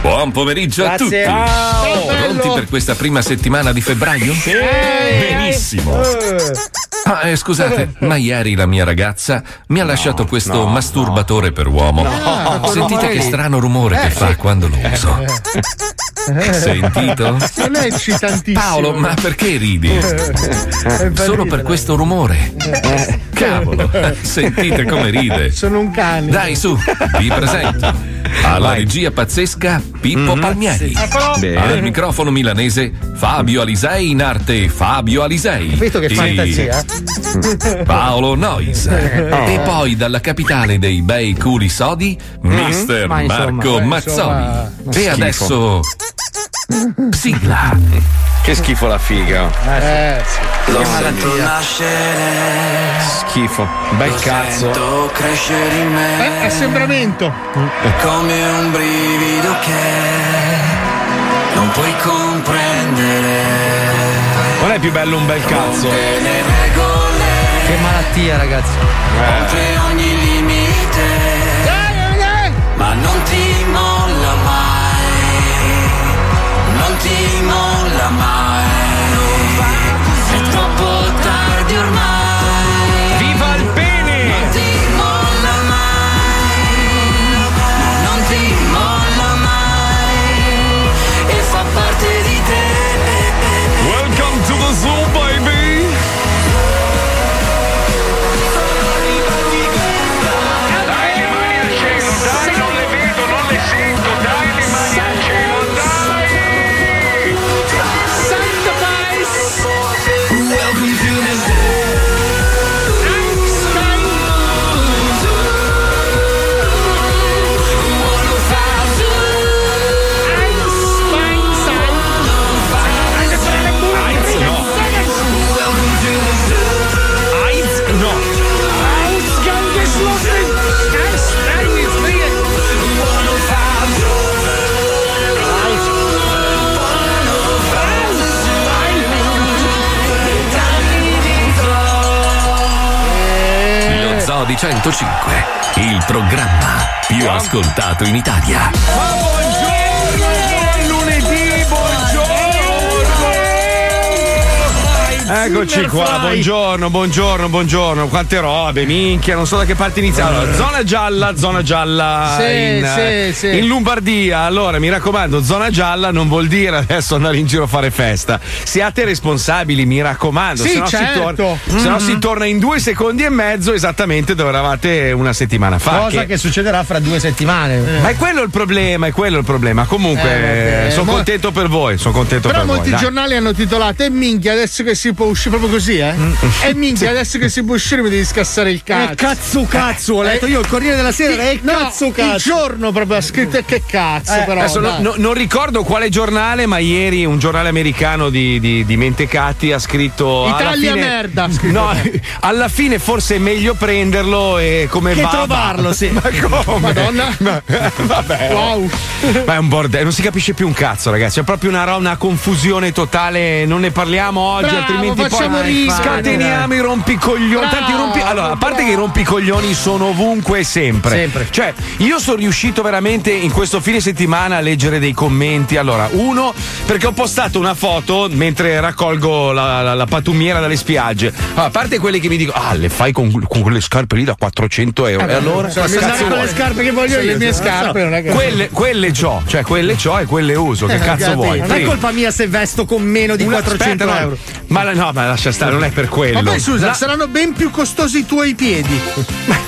Buon pomeriggio a tutti! Grazie. Ciao, Pronti per questa prima settimana di febbraio? Sì. Benissimo! Ah, eh, scusate, ma ieri la mia ragazza mi ha lasciato questo no, masturbatore per uomo. No, Sentite no. che strano rumore che Eh, fa sì. quando lo uso. Sentito? Non è eccitantissimo. Paolo, ma perché ridi? per Solo per questo rumore. Cavolo, sentite come ride. Sono un cane. Dai, su, vi presento. Alla regia pazzesca Pippo Mhm. Palmieri. Sì. Al microfono milanese Fabio Alisei in arte Fabio Alisei. Capito che E fantasia? Paolo Nois. Oh. E poi dalla capitale dei bei culi sodi, Mister Ma Marco eh, Mazzoni. insomma, E schifo. adesso sigla. Che schifo la figa. Eh, sì. Lo sento nascere. Schifo. Bel cazzo. Sento crescere in me Eh, assembramento. come un brivido che non puoi comprendere. Non è più bello un bel cazzo. Malattia, ragazzi. oltre ogni limite, ma non ti molla mai, non ti molla mai. Lo Zoo di 105, il programma più ascoltato in Italia. Eccoci qua, buongiorno, buongiorno, buongiorno. Quante robe, minchia, non so da che parte iniziare. Allora, zona gialla, zona gialla Sì, in, sì, sì. in Lombardia. Allora, mi raccomando, zona gialla non vuol dire adesso andare in giro a fare festa. Siate responsabili, mi raccomando. Sì, se no certo. si, torna, se no si torna in due secondi e mezzo esattamente dove eravate una settimana fa. Cosa che succederà fra due settimane. Ma è quello il problema, è quello il problema. Comunque, Eh, sono contento per voi, sono contento Però per molti voi. dai. giornali hanno titolato E minchia adesso che si può uscire proprio così, eh? Mm. E minchia adesso che si può uscire mi devi scassare il cazzo. Eh, cazzo cazzo, ho letto io il Corriere della Sera, eh, no, cazzo Il cazzo. giorno proprio ha scritto che cazzo, Eh, però. adesso no- no- non ricordo quale giornale, ma ieri un giornale americano di, di- di mentecatti ha scritto. Italia fine- merda, scritto. No, alla fine forse è meglio prenderlo e come Che va. trovarlo, sì. Ma come? Madonna. Ma- vabbè. Wow. Ma è un bordello, non si capisce più un cazzo, ragazzi. È proprio una, una confusione totale. Non ne parliamo oggi, Bravo, altrimenti facciamo poi scateniamo i rompicoglioni. Tanti rompi- allora, a parte che i rompicoglioni sono ovunque e sempre. Sempre. Cioè, io sono riuscito veramente in questo fine settimana a leggere dei commenti. Allora, uno, perché ho postato una foto mentre raccolgo la, la- la pattumiera dalle spiagge. Allora, a parte quelli che mi dicono, ah, le fai con, con quelle scarpe lì da 400 euro. e allora, cazzo scarpe- vuoi? le scarpe che voglio io, le mie scarpe, non è che. Quelle, quelle c'ho, cioè quelle c'ho e quelle uso. Che Eh, cazzo vuoi? Non è colpa mia se vesto con meno di Una- 400 aspetta, euro. Ma la- no, ma lascia stare, non è per quello. Ma poi scusa, La- saranno ben più costosi i tuoi piedi.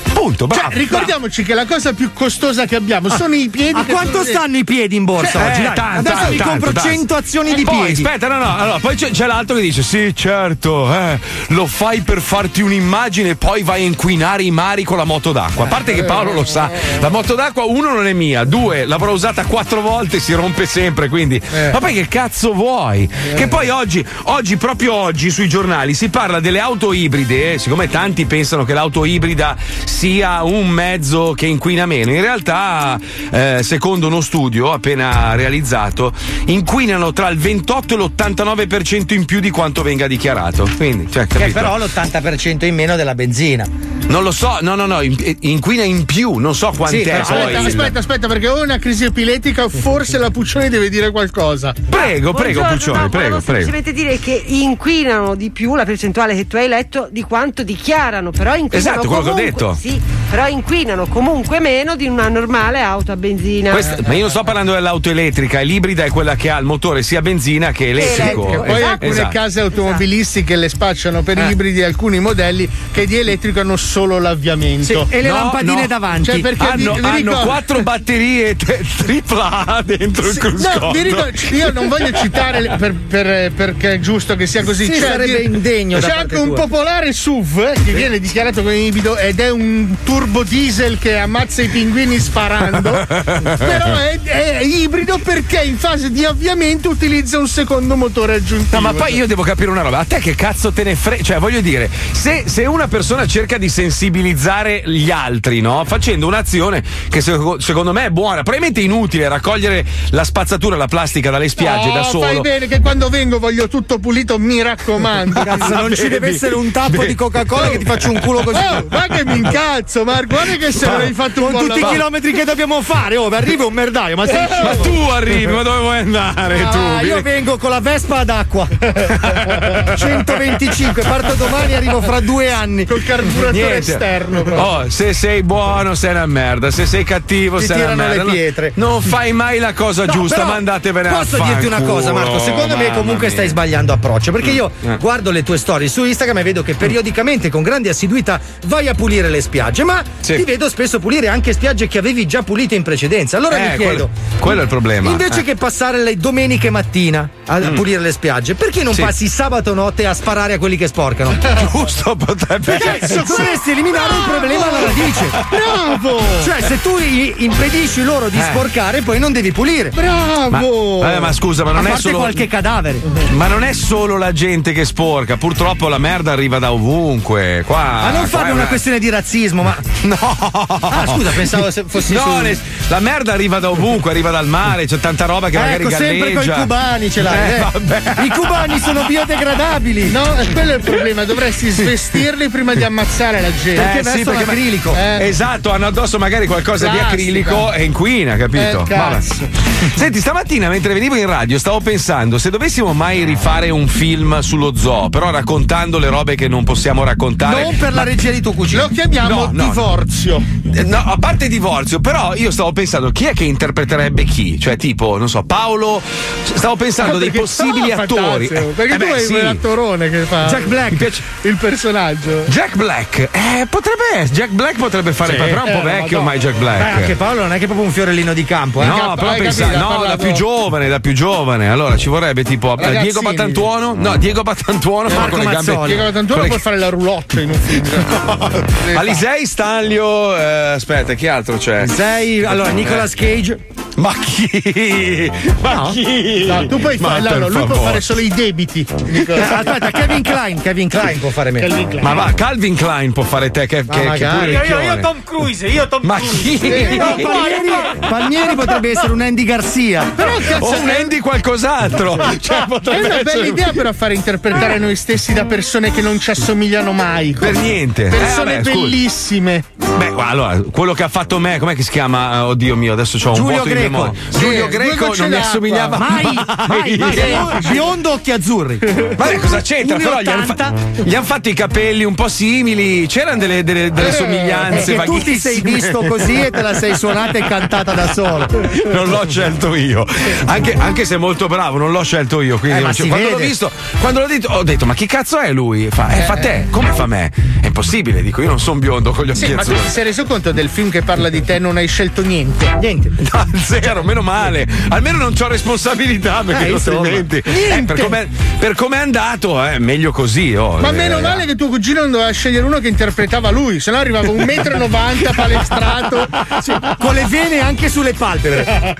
Punto, Cioè, bravo. ricordiamoci che la cosa più costosa che abbiamo sono i piedi. A che quanto sono- stanno i piedi in borsa Eh, oggi? Dai, tanto, adesso mi tanto, compro tanto. 100 azioni di poi, piedi. aspetta, no, no, allora, poi c'è, c'è l'altro che dice: Sì, certo, eh, lo fai per farti un'immagine e poi vai a inquinare i mari con la moto d'acqua. A parte che Paolo lo sa, la moto d'acqua, uno, non è mia, due, l'avrò usata quattro volte, si rompe sempre. Quindi, ma poi che cazzo vuoi? Che poi oggi, oggi, proprio oggi, sui giornali si parla delle auto ibride. eh, siccome tanti pensano che l'auto ibrida sia un mezzo che inquina meno, in realtà, eh, secondo uno studio appena realizzato, inquinano tra il 28 e l'89% in più di quanto venga dichiarato. Quindi, cioè, Che capito? però l'80% in meno della benzina. Non lo so, no, no, no, in- inquina in più, non so quant'è. Sì, però- Aspetta, il- aspetta, aspetta, perché ho una crisi epilettica, forse la Puccioni deve dire qualcosa. Prego, prego, Buongiorno, Puccioni, no, prego, volevo prego. semplicemente dire che inquinano di più la percentuale che tu hai letto di quanto dichiarano, però inquinano Esatto, quello che ho comunque, detto. Sì, però inquinano comunque meno di una normale auto a benzina. Questa- ma io non sto parlando dell'auto elettrica, l'ibrida è quella che ha il motore sia a benzina che elettrico. elettrico. Poi Esatto. alcune Esatto. case automobilistiche le spacciano per Eh. ibridi alcuni modelli che di elettrico hanno solo l'avviamento. E le No, lampadine no. davanti. Cioè, perché Hanno, vi- vi hanno ricordo- quattro batterie te- tripla A dentro il Sì, cruscotto. no, ricordo- io non voglio citare le- per- per- perché è giusto che sia così. Sì, C'è sarebbe indegno C'è anche un tua. popolare SUV eh, che viene dichiarato come ibrido ed è un turbo diesel che ammazza i pinguini sparando. però è, è ibrido perché in fase di avviamento utilizza un secondo motore aggiuntivo. No, ma poi io devo capire una roba. A te che cazzo te ne frega? Cioè, voglio dire, se, se una persona cerca di sensibilizzare gli altri, no? Facendo un'azione che seco- secondo me è buona, probabilmente inutile raccogliere la spazzatura, la plastica dalle spiagge No, da fai solo. bene che quando vengo voglio tutto pulito, mi raccomando. Cazzo, non ci deve essere un tappo di Coca-Cola che ti faccia un culo così. Oh, ma che mi incazzo, Marco, guarda che se l'avrei fatto un Con po' tutti i chilometri che dobbiamo fare, oh, arriva un merdaio, ma sei Ma tu arrivi, ma dove vuoi andare tu? Ah, io Vieni- vengo con la Vespa ad acqua 125, parto domani arrivo fra due anni col carburatore Niente. esterno. proprio. Oh, se sei buono sei una merda, se sei cattivo Ti sei una tirano le merda. No- pietre. Non fai mai la cosa No, giusta, ma andatevene a Posso dirti una cosa, Marco? Secondo me comunque mia. stai sbagliando approccio. Perché io Eh. guardo le tue storie su Instagram e vedo che periodicamente, con grande assiduità, vai a pulire le spiagge. Ma Sì. ti vedo spesso pulire anche spiagge che avevi già pulito in precedenza. Allora Eh, mi chiedo. quello, quello è il problema. Invece Eh. Mm. che passare le domeniche mattina a a pulire le spiagge, perché non Sì. passi sabato notte a sparare a quelli che sporcano? Giusto, potrebbe Cioè, dovresti eliminare il problema alla radice. Bravo! Cioè, se tu impedisci loro di Eh. sporcare, poi non devi pulire. Ma, Bravo! vabbè, ma scusa, ma A non è parte solo. qualche cadavere. Ma non è solo la gente che sporca, purtroppo la merda arriva da ovunque. Qua. Ma non è una questione di razzismo, ma. No! Ah, scusa, pensavo se fossi No, su- ne- la merda arriva da ovunque, arriva dal mare, c'è tanta roba che magari Ecco, sempre con i galleggia. cubani ce l'hai. Eh, eh. vabbè. I cubani sono biodegradabili. No, quello è il problema, dovresti svestirli prima di ammazzare la gente. Perché Eh, sì, vestono perché- acrilico. Eh. Esatto, hanno addosso magari qualcosa di Plastica. acrilico e inquina, capito? Eh. Senti, stamattina mentre venivo in radio stavo pensando se dovessimo mai rifare un film sullo zoo, però raccontando le robe che non possiamo raccontare. Non per la regia di tuo cugino. Lo chiamiamo No, no. divorzio. No, a parte divorzio, però io stavo pensando chi è che interpreterebbe chi? Cioè, tipo, non so, Paolo. Stavo pensando dei possibili attori. Eh, Perché eh tu beh, hai sì. quell'attorone che fa Jack Black. Il personaggio. Jack Black, eh, potrebbe essere. Jack Black potrebbe fare, Sì. però è un po' Eh, vecchio ormai Jack Black. Beh, anche Paolo non è che proprio un fiorellino di campo, eh. No, cap- però pensa, capito, no, da più giovane, da più giovane. Allora ci vorrebbe tipo eh, Ragazzini. Diego Batantuono? No, Diego Batantuono ma Marco con le gambe. Diego Tantuono con le- può fare la roulotte in un film. Deve Alisei, Stanlio, eh, aspetta, chi altro c'è? Sei, allora, Nicolas Cage. Ma chi? Ma chi? No, tu puoi fare, no, no, lui può fare solo i debiti. Eh, Aspetta, Kevin Klein. Kevin Klein può fare Klein. Ma va, Calvin Klein può fare te che, che, che magari. pure Io- ricchione. Cruise, io Tom Ma chi? Palmieri, Palmieri potrebbe essere un Andy Garcia. Però cazzo, O un Andy qualcos'altro. Cioè, è potrebbe una bella essere- idea però fare interpretare noi stessi da persone che non ci assomigliano mai. Per niente. Persone Eh, vabbè, scusa. Bellissime. Beh, allora, quello che ha fatto me, com'è che si chiama? Eh, Oddio mio, adesso c'ho un Giulio vuoto di Greco. memoria. Sì, Giulio Greco non mi assomigliava Mai, mai, mai. Biondo occhi azzurri. Vabbè, cosa c'entra? Però gli hanno, fa- gli han fatto i capelli un po' simili, c'erano delle, delle- delle Eh, somiglianze. che tu ti sei visto così e te la sei suonata e cantata da solo. Non l'ho scelto io, anche, anche se è molto bravo, non l'ho scelto io. Quindi Eh, ma non quando l'ho vede. visto, quando l'ho detto, ho detto: Ma chi cazzo è lui? Fa, eh, fa te, come fa me? È impossibile, dico, io non sono biondo con gli occhi Sì, ma tu azzurri. ti sei reso conto del film che parla di te e non hai scelto niente? Niente. No, zero, meno male. Almeno non ho responsabilità perché Eh, altrimenti. Eh, Niente. per come per come è andato, è meglio così. oh. Ma Eh, meno male che tuo cugino non doveva scegliere uno che interpretava lui, se no arrivava un metro e 90 palestrato. Sì, con le vene anche sulle palpebre.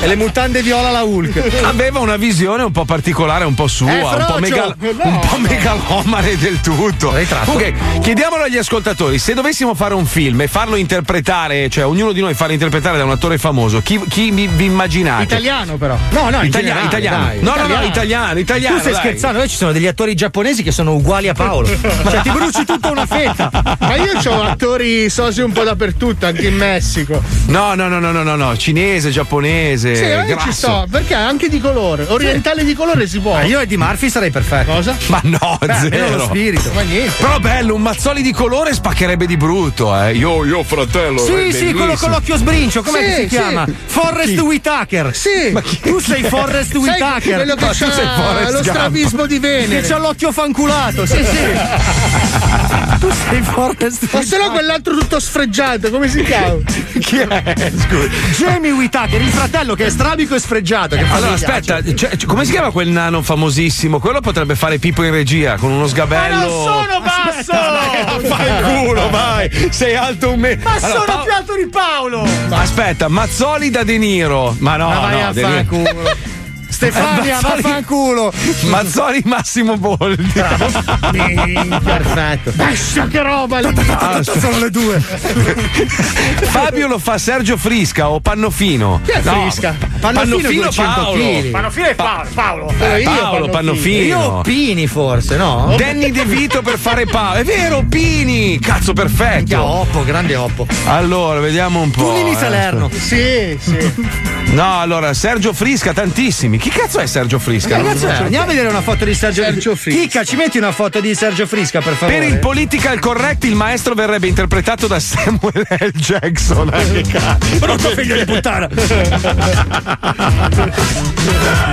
e le mutande viola la Hulk. Aveva una visione un po' particolare, un po' sua, Eh, un, po megal- No. un po' megalomane del tutto. Comunque, chiediamolo agli ascoltatori: se dovessimo fare un film e farlo interpretare, cioè ognuno di noi farlo interpretare da un attore famoso, chi, chi vi, vi immaginate? Italiano però. No, no, Italiano, italiano. italiano. dai. No, no, no, italiano, italiano. Tu stai dai. scherzando? Noi ci sono degli attori giapponesi che sono uguali a Paolo. Cioè, ti bruci tutta una fetta. Ma io ho attori sosi un po' dappertutto, anche in Messico. No, no, no, no, no, no, no, cinese, giapponese. Sì, io grasso. ci sto, perché anche di colore, orientale di colore si può. Ma io e Di Murphy sarei perfetto. Cosa? Ma no, Beh, zero. lo spirito. Ma niente. Però bello, un mazzoli di colore spaccherebbe di brutto, eh. Io, io fratello. Sì, sì, quello con l'occhio sbrincio, com'è Sì, che si sì. chiama? Forrest Chi? Whitaker. Sì. Tu sei Forrest Whitaker. quello che Ma tu sei c'ha Forrest lo strabismo di Che Venere. c'ha l'occhio fanculato, sì, sì. tu sei Forrest O se no quell'altro tutto sfregiato, come si chiama? Chi è? Scusa. Jamie Whitaker, il fratello che è strabico e sfregiato. Che Allora, aspetta, cioè, come si chiama quel nano famosissimo? Quello potrebbe fare Pippo in regia con uno sgabello. Ma non sono basso! Fai il culo, vai! Sei alto un metro. Ma sono più alto di Paolo! Aspetta, Mazzoli da De Niro. Ma no, Ma vai no, a De Niro. fanculo. Stefania, Mazzoli- vaffanculo! Mazzoli Massimo Boldi. Perfetto. Bestia che roba lì. Ah, Sono le due. Fabio lo fa Sergio Frisca o Pannofino? Chi è No, Frisca? Pannofino, Pannofino 200 Paolo. Pannofino è Paolo. Paolo. Eh, io Paolo Pannofino. Io. Pini forse, no? Danny De Vito per fare Paolo. È vero, Pini! Cazzo, Minchia, perfetto. Oppo, grande Oppo. Allora, vediamo un po'. Tunini eh. Salerno. Sì, sì. No, allora, Sergio Frisca, tantissimi. Chi cazzo è Sergio Frisca? Lo Ragazzi, so. andiamo a vedere una foto di Sergio, Sergio Frisca. Chicca, ci metti una foto di Sergio Frisca, per favore. Per il political correct il maestro verrebbe interpretato da Samuel L. Jackson. Eh, che cazzo. brutto figlio di puttana.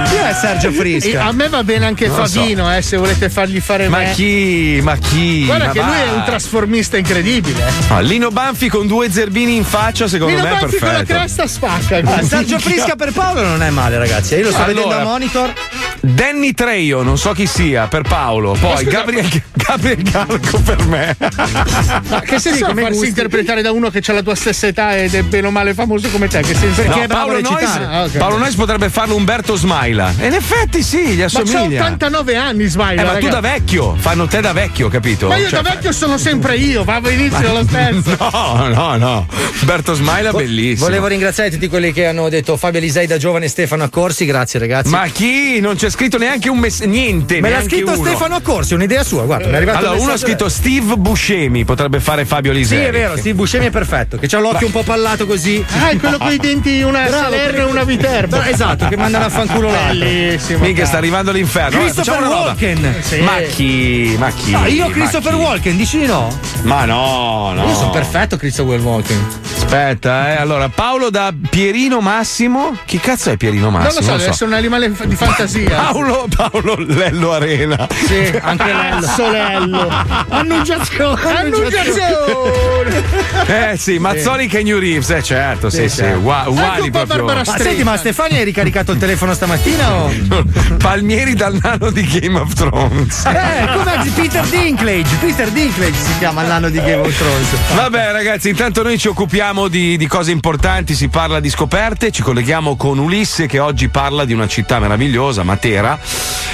Chi è Sergio E Frisca? a me va bene anche Non lo so. Favino, eh, se volete fargli fare Ma me. chi? Ma chi? Guarda Ma che lui è un trasformista incredibile. eh. Ah, Lino Banfi con due zerbini in faccia, secondo Nino me è Banfi con la perfetto. cresta spacca. Ah, Sergio Frisca per Paolo non è male, ragazzi. Io lo sto Allora, vedendo a monitor. Danny Treio, non so chi sia, per Paolo. Poi scusa- Gabriel, Gabriel Galco per me. Ma che senso Sì, come farsi gusti. interpretare da uno che ha la tua stessa età ed è bene o male famoso come te? Che senso No, è Paolo Nois. Ah, ok. Paolo Nois potrebbe farlo Umberto Smaila. E in effetti sì, gli Ma c'ha assomiglia. 89 anni, Smaila. Eh, ma tu ragazzi. da vecchio, fanno te da vecchio, capito? Ma io Cioè, da vecchio sono sempre io, va inizio lo stesso. No, no, no. Umberto Smaila, bellissimo. Volevo ringraziare tutti quelli che hanno detto Fabio Lisei da giovane e Stefano Accorsi. Grazie, ragazzi. Ma chi? Non c'è scritto neanche un messaggio. Niente. Me l'ha scritto uno. Stefano Accorsi, un'idea sua, guarda, mi è arrivato Allora, un uno ha scritto Steve Buscemi, potrebbe fare Fabio. Lisei. Sì, è vero, Steve Buscemi è perfetto, che c'ha l'occhio un po' pallato così. Ah, è quello con i denti, una Salerno e una Viterbo. Esatto, che mandano a fanculo l'altro. Bellissimo. Minchia, sta arrivando l'inferno. Vabbè, Christopher roba. Walken. Sì. Ma chi? Ma chi? No, io Christopher? Walken, dici di no? Ma no, no. Io sono perfetto Christopher Walken. Aspetta, eh. Allora, Paolo da Pierino Massimo. Chi cazzo è Pierino Non Massimo? lo so, deve essere un animale di fantasia. Paolo, Paolo Lello Arena. Sì, anche Lello. Solello. Annunciazione. Annunciazione. Eh sì, Mazzoli Kenny Reeves, eh certo, sì, sì, certo. ugua- Anche uguali un po' proprio. Barbara Ma senti, ma Stefania hai ricaricato il telefono stamattina o? Palmieri dal nano di Game of Thrones. Eh, come Peter Dinklage. Peter Dinklage si chiama l'anno di Game of Thrones. Vabbè ragazzi, intanto noi ci occupiamo di, di cose importanti, si parla di scoperte, ci colleghiamo con Ulisse che oggi parla di una città meravigliosa, Matera,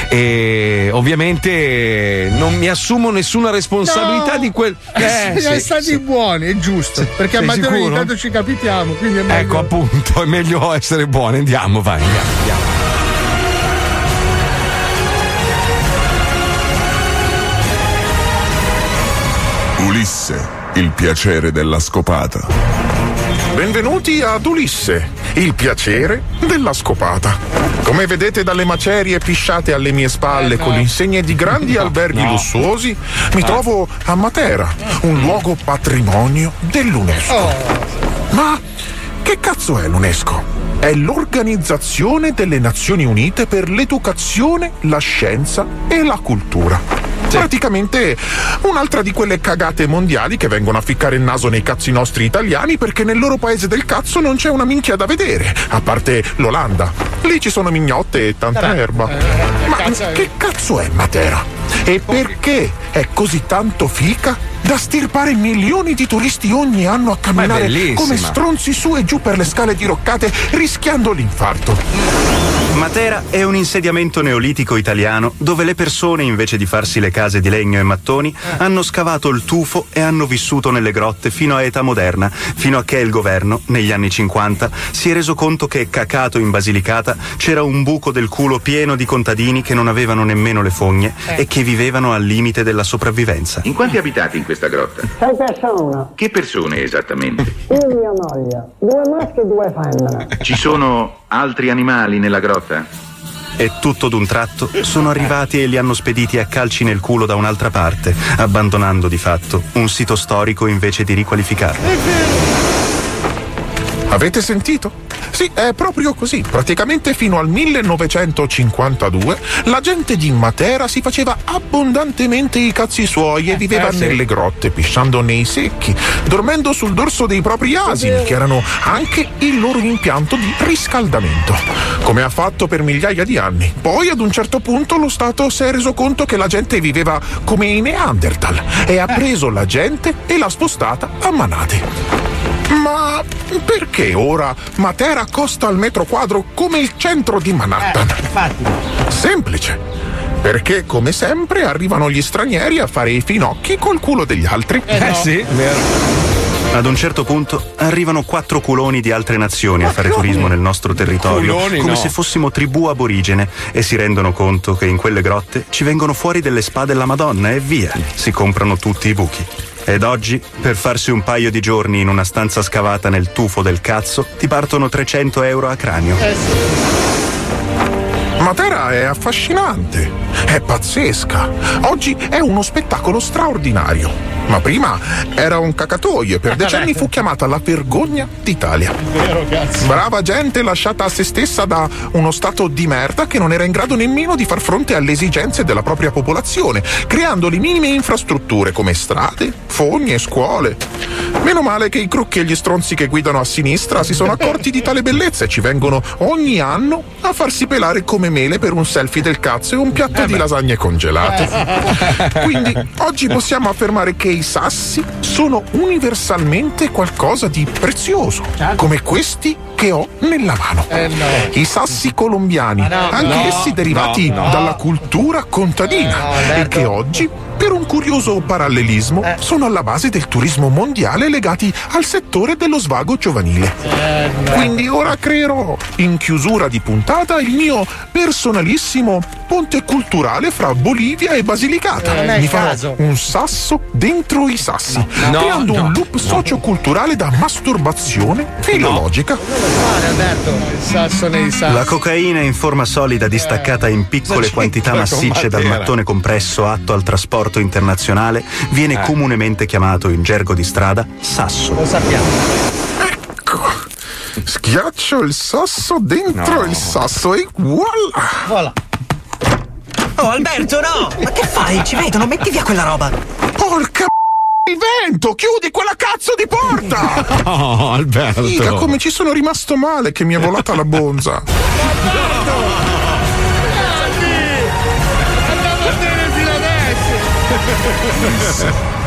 e ovviamente non mi assumo nessuna responsabilità No. di quel... Eh, Siamo sì, stati sì. buoni, è giusto. Perché a Sei Matteo ogni sicuro? tanto ci capitiamo. Quindi è meglio. Ecco appunto, è meglio essere buoni, andiamo, vai, andiamo, andiamo. Ulisse, il piacere della scopata. Benvenuti ad Ulisse, il piacere della scopata. Come vedete dalle macerie pisciate alle mie spalle con le insegne di grandi alberghi lussuosi, mi trovo a Matera, un luogo patrimonio dell'UNESCO. Ma che cazzo è l'UNESCO? È l'Organizzazione delle Nazioni Unite per l'educazione, la scienza e la cultura. Praticamente un'altra di quelle cagate mondiali che vengono a ficcare il naso nei cazzi nostri italiani perché nel loro paese del cazzo non c'è una minchia da vedere, a parte l'Olanda. Lì ci sono mignotte e tanta erba. Ma che cazzo è Matera? E perché è così tanto fica da stirpare milioni di turisti ogni anno a camminare come stronzi su e giù per le scale diroccate rischiando l'infarto? Matera è un insediamento neolitico italiano dove le persone, invece di farsi le case di legno e mattoni, hanno scavato il tufo e hanno vissuto nelle grotte fino a età moderna, fino a che il governo, negli anni 50, si è reso conto che cacato in Basilicata c'era un buco del culo pieno di contadini che non avevano nemmeno le fogne e che vivevano al limite della sopravvivenza. In quanti abitate in questa grotta? Sei persone, Che persone esattamente? io e mia moglie, due maschi e due femmine. Ci sono altri animali nella grotta? E tutto d'un tratto sono arrivati e li hanno spediti a calci nel culo da un'altra parte, abbandonando di fatto un sito storico invece di riqualificarlo. Avete sentito? Sì, è proprio così. Praticamente fino al 1952 la gente di Matera si faceva abbondantemente i cazzi suoi e viveva eh, sì. nelle grotte, pisciando nei secchi, dormendo sul dorso dei propri asini, che erano anche il loro impianto di riscaldamento, come ha fatto per migliaia di anni. Poi ad un certo punto lo Stato si è reso conto che la gente viveva come i Neanderthal e ha preso la gente e l'ha spostata a manate. Ma perché ora Matera costa al metro quadro come il centro di Manhattan? Semplice. Perché, come sempre, arrivano gli stranieri a fare i finocchi col culo degli altri. Eh, sì, vero. Ad un certo punto arrivano quattro culoni di altre nazioni a fare turismo nel nostro territorio, Culoni, come no. se fossimo tribù aborigene, e si rendono conto che in quelle grotte ci vengono fuori delle spade alla Madonna e via, si comprano tutti i buchi. Ed oggi, per farsi un paio di giorni in una stanza scavata nel tufo del cazzo, ti partono 300 euro a cranio. Matera è affascinante, è pazzesca. Oggi è uno spettacolo straordinario. Ma prima era un cacatoio e per decenni fu chiamata la vergogna d'Italia. Brava gente lasciata a se stessa da uno stato di merda che non era in grado nemmeno di far fronte alle esigenze della propria popolazione, creando le minime infrastrutture come strade, fogne, scuole. Meno male che i crucchi e gli stronzi che guidano a sinistra si sono accorti di tale bellezza e ci vengono ogni anno a farsi pelare come mele per un selfie del cazzo e un piatto di lasagne congelate. Quindi oggi possiamo affermare che i sassi sono universalmente qualcosa di prezioso, come questi che ho nella mano. I sassi colombiani, anche no, essi derivati no, no. dalla cultura contadina e che oggi, per un curioso parallelismo, sono alla base del turismo mondiale legati al settore dello svago giovanile. Quindi ora creerò, in chiusura di puntata, il mio personalissimo ponte culturale fra Bolivia e Basilicata. È Mi farò caso. un sasso dentro i sassi, No, creando no, un loop socioculturale da masturbazione filologica. Fare, Alberto, il sasso nei sassi. La cocaina in forma solida distaccata in piccole quantità massicce dal mattone compresso atto al trasporto internazionale viene comunemente chiamato in gergo di strada sasso. Lo sappiamo. Ecco. Schiaccio il sasso dentro il sasso e voilà! Voilà. Oh Alberto, no! Ma che fai? Ci vedono, metti via quella roba! Porca il vento! Chiudi quella cazzo di porta! Oh, Alberto. Figa, come ci sono rimasto male che mi è volata la bonza. Andiamo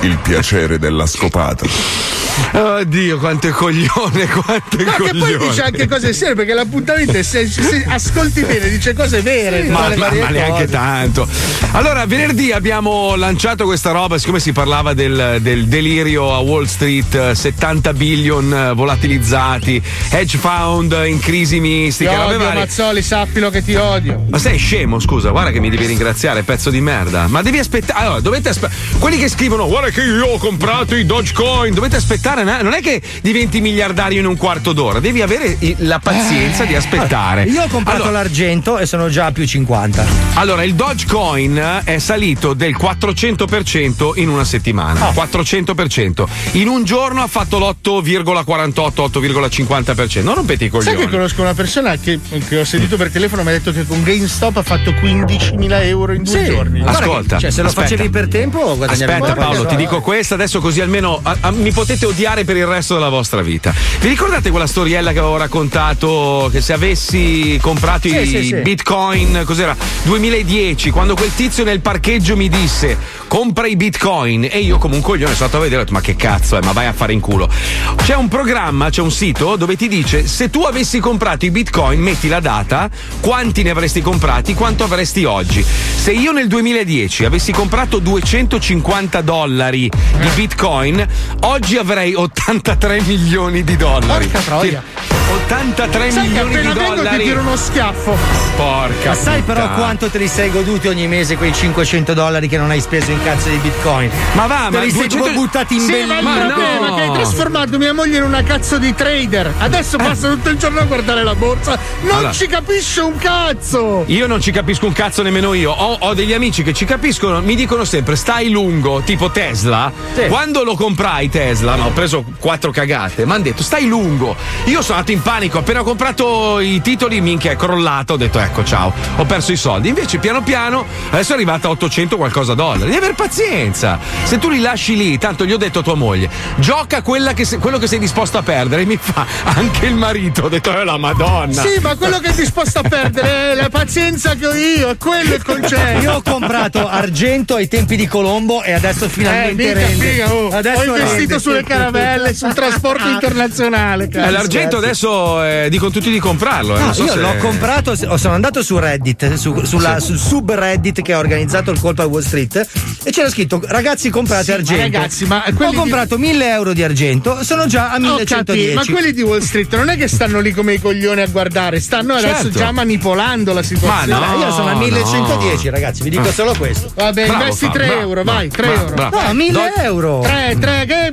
Il piacere della scopata. Oddio, quante coglione, quante Ma che coglione. poi dice anche cose serie perché l'appuntamento è se, se ascolti bene dice cose vere. Ma, le ma- varie ma neanche tanto. Allora, venerdì abbiamo lanciato questa roba, siccome si parlava del, del delirio a Wall Street, eh, 70 billion eh, volatilizzati, hedge fund in crisi Ti mistica, robe odio, varie. Mazzoli, sappilo che ti odio. Ma sei scemo, scusa, guarda che mi devi ringraziare, pezzo di merda. Ma devi aspettare. Allora, dovete aspettare. Quelli che scrivono, guarda che io ho comprato i Dogecoin, dovete aspettare aspettare, non è che diventi miliardario in un quarto d'ora, devi avere la pazienza di aspettare. Io ho comprato Allora- l'argento e sono già a più 50. Allora, il Dogecoin è salito del 400% in una settimana. 400%. In un giorno ha fatto l'8,48-8,50%. Non rompete i Sai coglioni. che conosco una persona che, che ho sentito per telefono mi ha detto che con GameStop ha fatto 15.000 euro in due Sì. giorni. Ascolta, cioè, se lo aspetta. facevi per tempo, guadagnavi Aspetta. Paolo, ti dico questa adesso così almeno a- a- mi potete odiare per il resto della vostra vita. Vi ricordate quella storiella che avevo raccontato che se avessi comprato Sì, i sì, sì. bitcoin, cos'era? 2010, quando quel tizio nel parcheggio mi disse compra i bitcoin e io come un coglione sono stato a vedere ho detto ma che cazzo è, ma vai a fare in culo. C'è un programma, c'è un sito dove ti dice se tu avessi comprato i bitcoin, metti la data, quanti ne avresti comprati, quanto avresti oggi. Se io nel 2010 avessi comprato 250 dollari di bitcoin, oggi avrei 83 milioni di dollari. Porca troia. Sì, 83 Sai milioni di appena vengo ti dollari. tiro uno schiaffo. Porca Ma sai però puttana. quanto te li sei goduti ogni mese quei 500 dollari che non hai speso in cazzo di bitcoin? Ma va, te ma li sei 200 proprio buttati in Sì, bello. ma il Ma problema no. che hai trasformato mia moglie in una cazzo di trader. Adesso passa tutto il giorno a guardare la borsa. Non Allora. ci capisce un cazzo. Io non ci capisco un cazzo nemmeno io. Ho, ho degli amici che ci capiscono, mi dicono sempre stai lungo, tipo Tesla. Sì. Quando lo comprai Tesla, ho preso quattro cagate, mi hanno detto stai lungo. Io sono andato in panico, appena ho comprato i titoli, minchia, è crollato, ho detto ecco ciao, ho perso i soldi. Invece piano piano adesso è arrivata a 800 qualcosa dollari. Devi aver pazienza. Se tu li lasci lì, tanto gli ho detto a tua moglie, gioca quella che se- quello che sei disposto a perdere. Mi fa anche il marito, ho detto eh la madonna. Sì, ma quello che è disposto a perdere è la pazienza che ho io, è quello il concetto. Io ho comprato argento ai tempi di Colombo e adesso Eh, finalmente mica, rende. figa, oh. Adesso ho investito rende. sulle caravelle, sul trasporto internazionale. Eh, cazzo. l'argento adesso eh, dicono tutti di comprarlo. eh, No, so io se- l'ho comprato, sono andato su Reddit, su- sulla- sul subreddit che ha organizzato il colpo a Wall Street e c'era scritto ragazzi comprate Sì, ma argento. ragazzi, ma ho di- comprato 1000 euro di argento, sono già a Ho 1110. capito, ma quelli di Wall Street non è che stanno lì come i coglioni a guardare, stanno adesso Certo. già manipolando la situazione. Ma no, io sono a no. 1110 ragazzi, vi dico solo questo. Vabbè, Bravo, investi fa- 3 bravo, euro, bravo, vai, 3 bravo, euro. bravo. No, 1000 Do- euro. 3, 3, che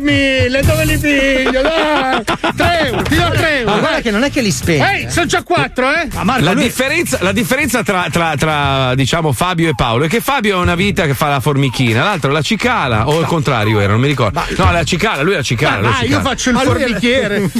dove li piglio? Dai, 3 euro, ti do 3 euro. Ma guarda che non è che li spendi. Ehi, sono già 4, eh? Ma Marco, La lui- differenza, la differenza tra, tra- tra, diciamo Fabio e Paolo è che Fabio ha una vita che fa la formichina, l'altro la cicala, o il contrario era, non mi ricordo. No, la cicala, lui la cicala. Ah, io faccio il Ma formichiere.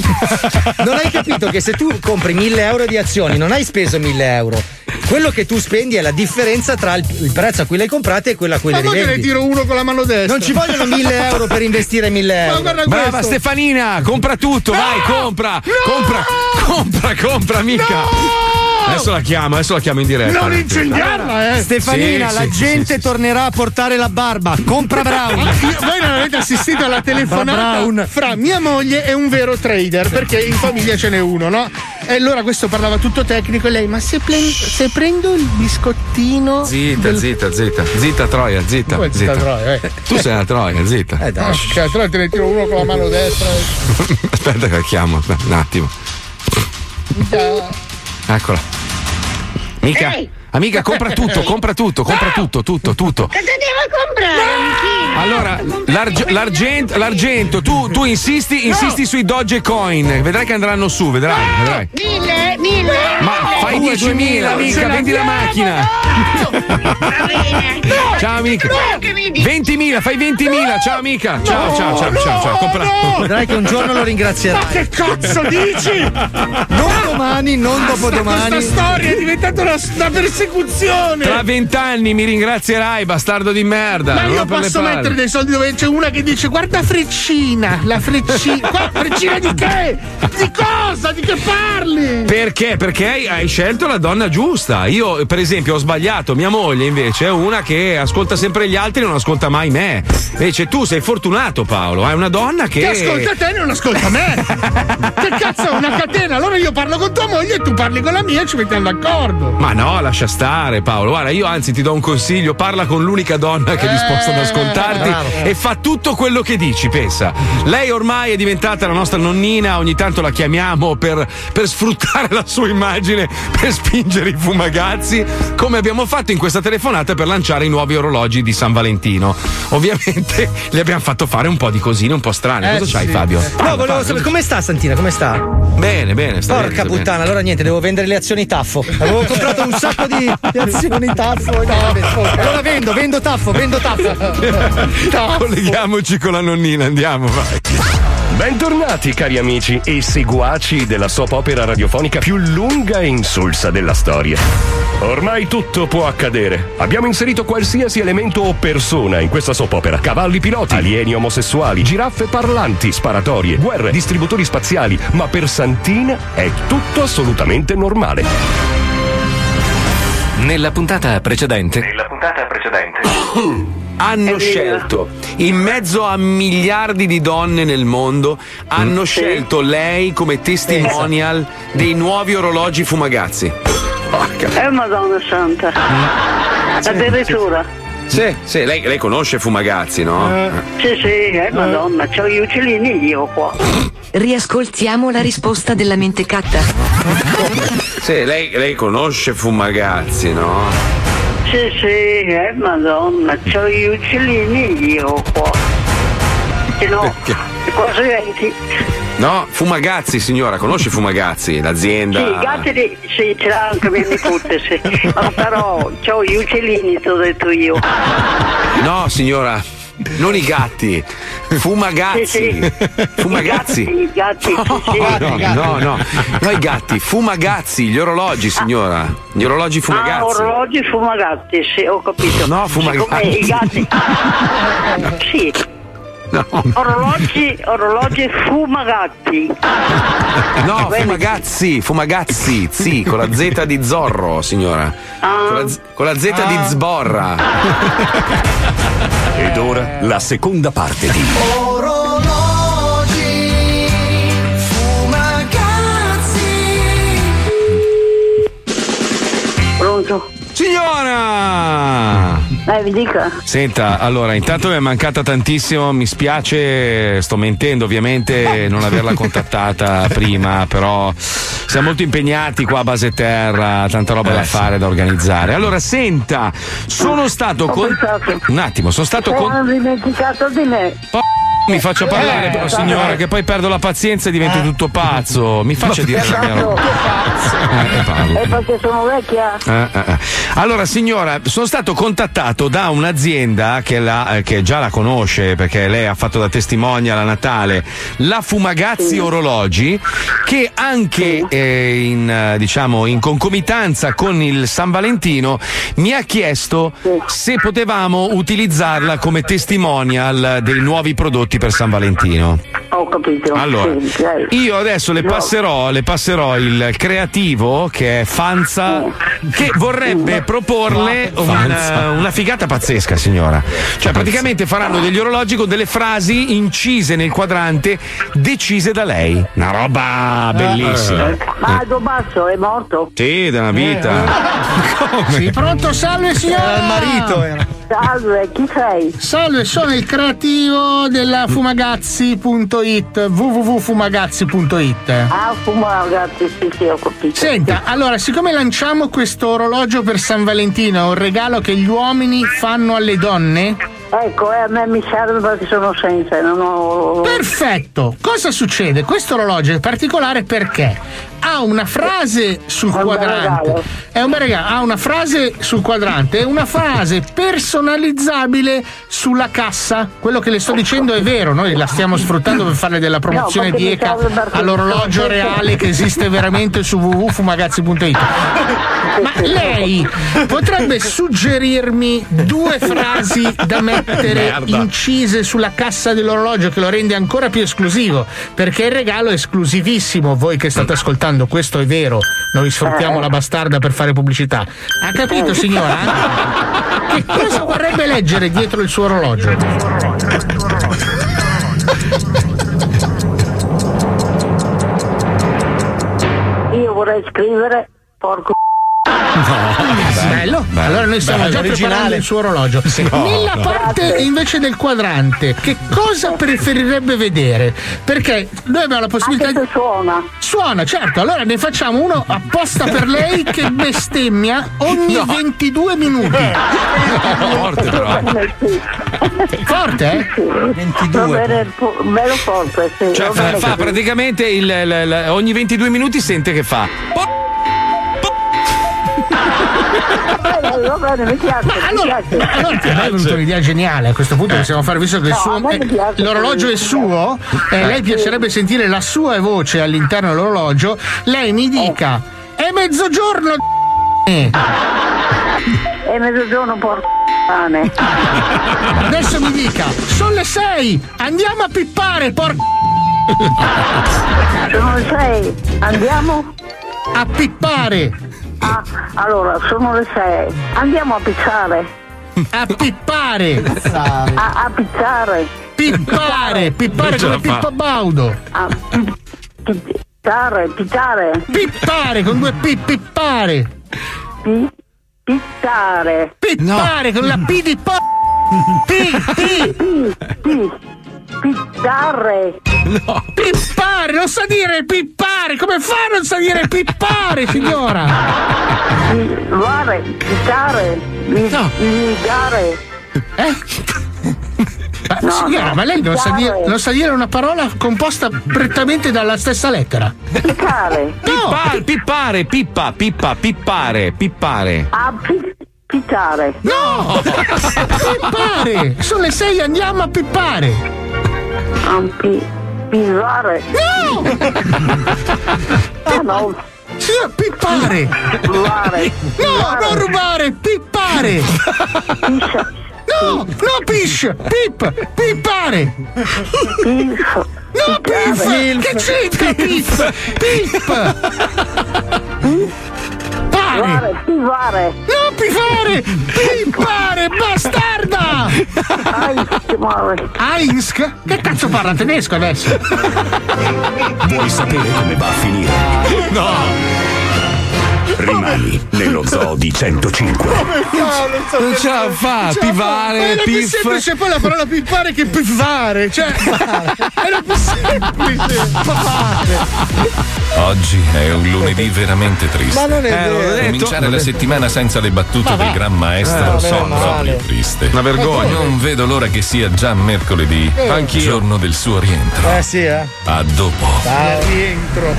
non hai capito che se tu compri 1000 euro di azioni non hai speso 1000 euro. Quello che tu spendi è la differenza tra il, il prezzo a cui le hai comprate e quello a cui Ma le poi te ne rivendi. tiro uno con la mano destra. Non ci vogliono 1000 euro per investire 1000 Ma euro. guarda Brava questo. Stefanina, compra tutto, vai, compra, compra, compra, compra, mica. Adesso la chiamo, adesso la chiamo in diretta. Non incendiarla, eh. Stefanina, Sì, la sì, gente sì, sì. tornerà a portare la barba. Compra Brown. Ah, voi non avete assistito alla telefonata Brown. fra mia moglie e un vero trader perché in famiglia ce n'è uno, no? E allora questo parlava tutto tecnico e lei, ma se, plen- se prendo il biscottino. Zitta, del- zitta, zitta, zitta Troia, zitta, Come zitta, Troia, eh. Tu sei una Troia, zitta. Eh, dai. Porca, allora te ne tiro uno con la mano destra. Aspetta che la chiamo, un attimo. Eccola. Mica. Amica, compra tutto, compra tutto, compra tutto, tutto, tutto. Cosa devo comprare? Allora, l'arg- l'argento, l'argento, tu, tu insisti, insisti sui Dogecoin, vedrai che andranno su, vedrai, vedrai. Mille, mille. Ma fai 10.000, mica, vendi la macchina. Ciao amica. 20.000, fai 20.000, ciao amica. Ciao, ciao, ciao, ciao, ciao. Compra. Vedrai che un giorno lo ringrazierai. Ma che cazzo dici? Non domani, non dopodomani. Questa storia è diventata una, una persecuzione. Tra vent'anni mi ringrazierai, bastardo di merda. Ma io posso mettere dei soldi dove c'è una che dice guarda freccina, la freccina. Qua, freccina di che? Di cosa? Di che parli? Perché? Perché hai, hai scelto la donna giusta. Io, per esempio, ho sbagliato. Mia moglie, invece, è una che ascolta sempre gli altri e non ascolta mai me. Invece, tu sei fortunato, Paolo. Hai una donna che. Che ascolta te e non ascolta me. che cazzo è una catena? Allora io parlo con tua moglie e tu parli con la mia e ci mettiamo d'accordo. Ma no, lascia stare Paolo. Guarda, io anzi ti do un consiglio, parla con l'unica donna che è disposta ad ascoltarti bravo. e fa tutto quello che dici, pensa. Lei ormai è diventata la nostra nonnina, ogni tanto la chiamiamo per, per sfruttare la sua immagine, per spingere i fumagazzi, come abbiamo fatto in questa telefonata per lanciare i nuovi orologi di San Valentino. Ovviamente le abbiamo fatto fare un po' di cosine un po' strane. Eh, Cosa c'hai sì. Fabio? No, Parla, volevo parla. sapere come sta Santina, come sta? Bene, bene, sta Porca bene. Puttana, allora niente, devo vendere le azioni Taffo. Avevo comprato un sacco di, di azioni Taffo. No, vabbè, allora vendo, vendo Taffo, vendo Taffo. Taffo. Colleghiamoci con la nonnina, andiamo, vai. Bentornati cari amici e seguaci della soap opera radiofonica più lunga e insulsa della storia. Ormai tutto può accadere. Abbiamo inserito qualsiasi elemento o persona in questa soap opera. Cavalli piloti, alieni omosessuali, giraffe parlanti, sparatorie, guerre, distributori spaziali, ma per Santina è tutto assolutamente normale. Nella puntata precedente. Nella puntata precedente. hanno scelto in mezzo a miliardi di donne nel mondo hanno scelto lei come testimonial dei nuovi orologi fumagazzi Eh, Madonna Santa. Addirittura. sì, sì, lei, lei conosce Fumagazzi, no? Sì, sì, eh, Madonna, c'ho gli uccellini io qua. Riascoltiamo la risposta della mentecatta. Sì, lei, lei conosce Fumagazzi, no? Sì, sì, eh, Madonna, c'ho gli uccellini io qua. No, cosa senti? No, Fumagazzi, signora, conosce Fumagazzi, l'azienda? Sì, gatti di... sì, ce l'ha anche mia nipote, sì. Ma però c'ho gli uccellini, ti ho detto io. No, signora, non i gatti, Fumagazzi. Sì, sì. Fumagazzi. I gatti, i gatti, sì, sì. No, no, no, no, i gatti, Fumagazzi, gli orologi, signora. Gli orologi Ah, Fumagazzi. orologi fumagazzi, sì, ho capito. No, fumagazzi. Siccome i gatti. sì. Orologi, orologi fumagazzi. No, Fumagazzi, Fumagazzi, sì, con la Z di Zorro, signora. Con la, Z- con la Z di Zborra. Ed ora la seconda parte di Orologi fumagazzi. Pronto? Signora! Eh, vi dica. Senta, allora, intanto mi è mancata tantissimo, mi spiace, sto mentendo ovviamente non averla contattata prima, però siamo molto impegnati qua a base terra, tanta roba da fare, da organizzare. Allora, senta, sono stato con... Un attimo, sono stato con... Hanno dimenticato di me. Mi faccia parlare però signora che poi perdo la pazienza e divento tutto pazzo. Mi faccia dire la mia roba. Eh, parlo. È perché sono vecchia? Eh, eh, eh. Allora, signora, sono stato contattato da un'azienda che, la- eh, che già la conosce perché lei ha fatto da testimonial a Natale, la Fumagazzi Orologi, che anche eh, in, eh, diciamo, in concomitanza con il San Valentino mi ha chiesto se potevamo utilizzarla come testimonial dei nuovi prodotti per San Valentino. Ho capito. Allora, Sì, io adesso le No. passerò, le passerò il creativo che è Fanza, che vorrebbe proporle una, una figata pazzesca, signora. Cioè, praticamente faranno degli orologi con delle frasi incise nel quadrante, decise da lei. Una roba bellissima. Ma Aldo Basso è morto? Sì, da una vita. Sì, pronto, salve signora! Era il marito, era. Salve, chi sei? Salve, sono il creativo della fumagazzi.it www.fumagazzi.it Ah, fuma ragazzi, sì, sì, ho capito. Senta, allora, siccome lanciamo questo orologio per San Valentino, è un regalo che gli uomini fanno alle donne? Ecco, eh, a me mi serve perché sono senza, non ho... Perfetto! Cosa succede? Questo orologio è particolare perché ha una frase sul È quadrante. È un bel regalo. Ha una frase sul quadrante e una frase personalizzabile sulla cassa. Quello che le sto dicendo è vero, noi la stiamo sfruttando per fare della promozione No, di ECA all'orologio reale che esiste veramente su www.fumagazzi.it. Ma lei potrebbe suggerirmi due frasi da mettere Merda. incise sulla cassa dell'orologio che lo rende ancora più esclusivo perché il regalo è esclusivissimo voi che state ascoltando questo è vero noi sfruttiamo la bastarda per fare pubblicità ha capito signora? che cosa vorrebbe leggere dietro il suo orologio? Io vorrei scrivere porco. Bello. Allora noi stiamo bello, già originale. preparando il suo orologio. No. Nella parte Grazie. invece del quadrante, che cosa preferirebbe vedere? Perché noi abbiamo la possibilità Anche se suona. Suona, certo. Allora ne facciamo uno apposta per lei che bestemmia ogni 22 minuti. Forte però. Forte, eh? Va 22. bene, po- bello forte, sì. Cioè fa, fa praticamente il, il- il- ogni 22 minuti sente che fa. Eh, va bene, mi piace, Ma mi allora, piace. allora me è venuta un'idea geniale. A questo punto possiamo fare, visto che il No, suo- eh, piace l'orologio è suo, e lei piacerebbe sentire la sua voce all'interno dell'orologio, lei mi dica: È mezzogiorno. eh." È mezzogiorno, porco cane. Adesso mi dica: Sono le 6, andiamo a pippare, porco. Sono le sei, andiamo? A pippare! Ah, allora, sono le sei, andiamo a pizzare. A pippare! A, a pizzare. Pippare! Pippare come. Pippo Baudo! A pi- pi- pizzare, pizzare. Pippare con due P, pippare! Pi- pizzare. Pippare con la P di po. P, P! Pi- pi- pizzare. Pippare! Non sa dire pippare! Come fa a non sa dire pippare, signora? Pizzare, pizzare. Li- Ligare. Ma, No, signora, no, ma lei non sa, pippare. dire, non sa dire una parola composta prettamente dalla stessa lettera? Pizzare. Pippare, pippare, pippa, pippa, pippare, pippare. A pi- pizzare. No! pippare! Sono le sei, andiamo a pippare! A pi- pizzare. No! Ah, no. Sì, pippare! Rubare. No, non rubare, pippare! Piscia. No, no, pish! Pip! Pippare! Pif. No, piff! Che c'entra, piff? Pip! Pare! Pivare, pivare. No, piffare! Pippare, bastarda! Ai, che male. Ainsk? Che cazzo parla tedesco adesso? Vuoi sapere come va a finire? No! Rimani nello zoo di 105. Non ce la fa, Non ce la pivare, Ma era più piff. semplice poi la parola pippare che piffare, cioè era più semplice. Piffare. Oggi è un lunedì veramente triste. Ma non è Eh, l'ho vero. Cominciare la settimana senza le battute del gran maestro Eh, sono proprio triste. Una vergogna. Non vedo l'ora che sia già mercoledì, Anch'io. giorno del suo rientro. Eh sì, eh. A dopo. Rientro.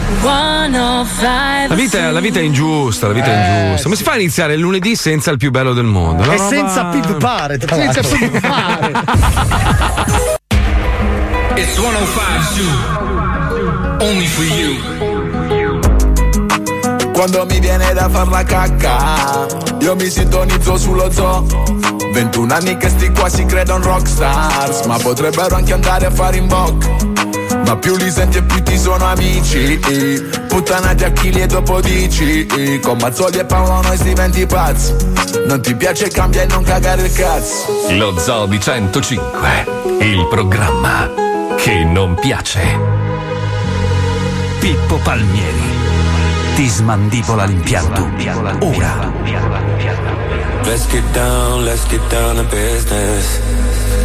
La vita, la vita è ingiusta, la vita è ingiusta. Come si fa a iniziare il lunedì senza il più bello del mondo? E senza pippare, tra Senza pippare. It's 105 Zoo. Only for you. Quando mi viene da far la cacca, io mi sintonizzo sullo zoo. 21 anni che sti qua si credono rockstars, ma potrebbero anche andare a fare in bocca. Ma più li senti e più ti sono amici Puttanati Achilli e dopo dici Con Mazzoli e Paolo noi si diventi pazzi Non ti piace cambia e non cagare il cazzo Lo Zoo di 105, il programma che non piace. Pippo Palmieri ti smandibola l'impianto. Ora. Let's get down, let's get down to business.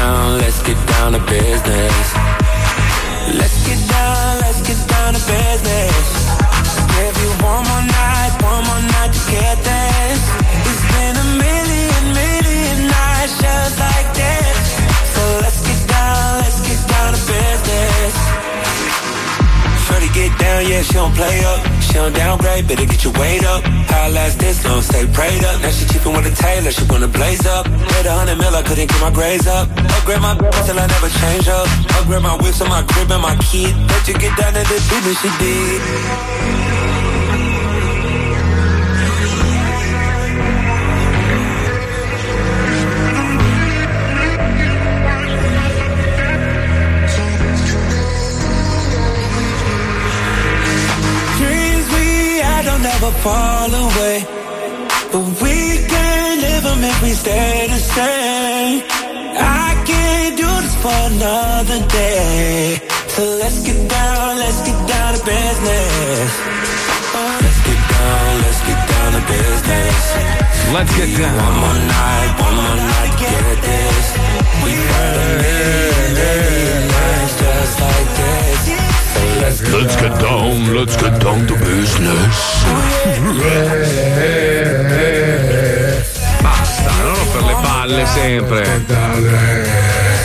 down, let's get down to business. Let's get down, let's get down to business. Give you one more night, one more night to get this. It's been a million, million nights just like this. So let's get down, let's get down to business. Shorty get down, yeah, she don't play up. She don't downgrade, better get your weight up. How I last this long, stay prayed up. Now she cheapin' with a tailor, she wanna blaze up. Made a hundred mil, I couldn't get my grades up. Upgrade my till I never change up. Upgrade my whips and my crib and my kid. Bet you get down to the business she did. Fall away. But we can live them if we stay the same. I can't do this for another day. So let's get down, let's get down to business. Oh, let's get down, let's get down to business. Let's get down. One more night, one more night get this. We've had a million, million nights just like this. Let's get Let's get down, let's get down to business. Basta, non per le palle sempre.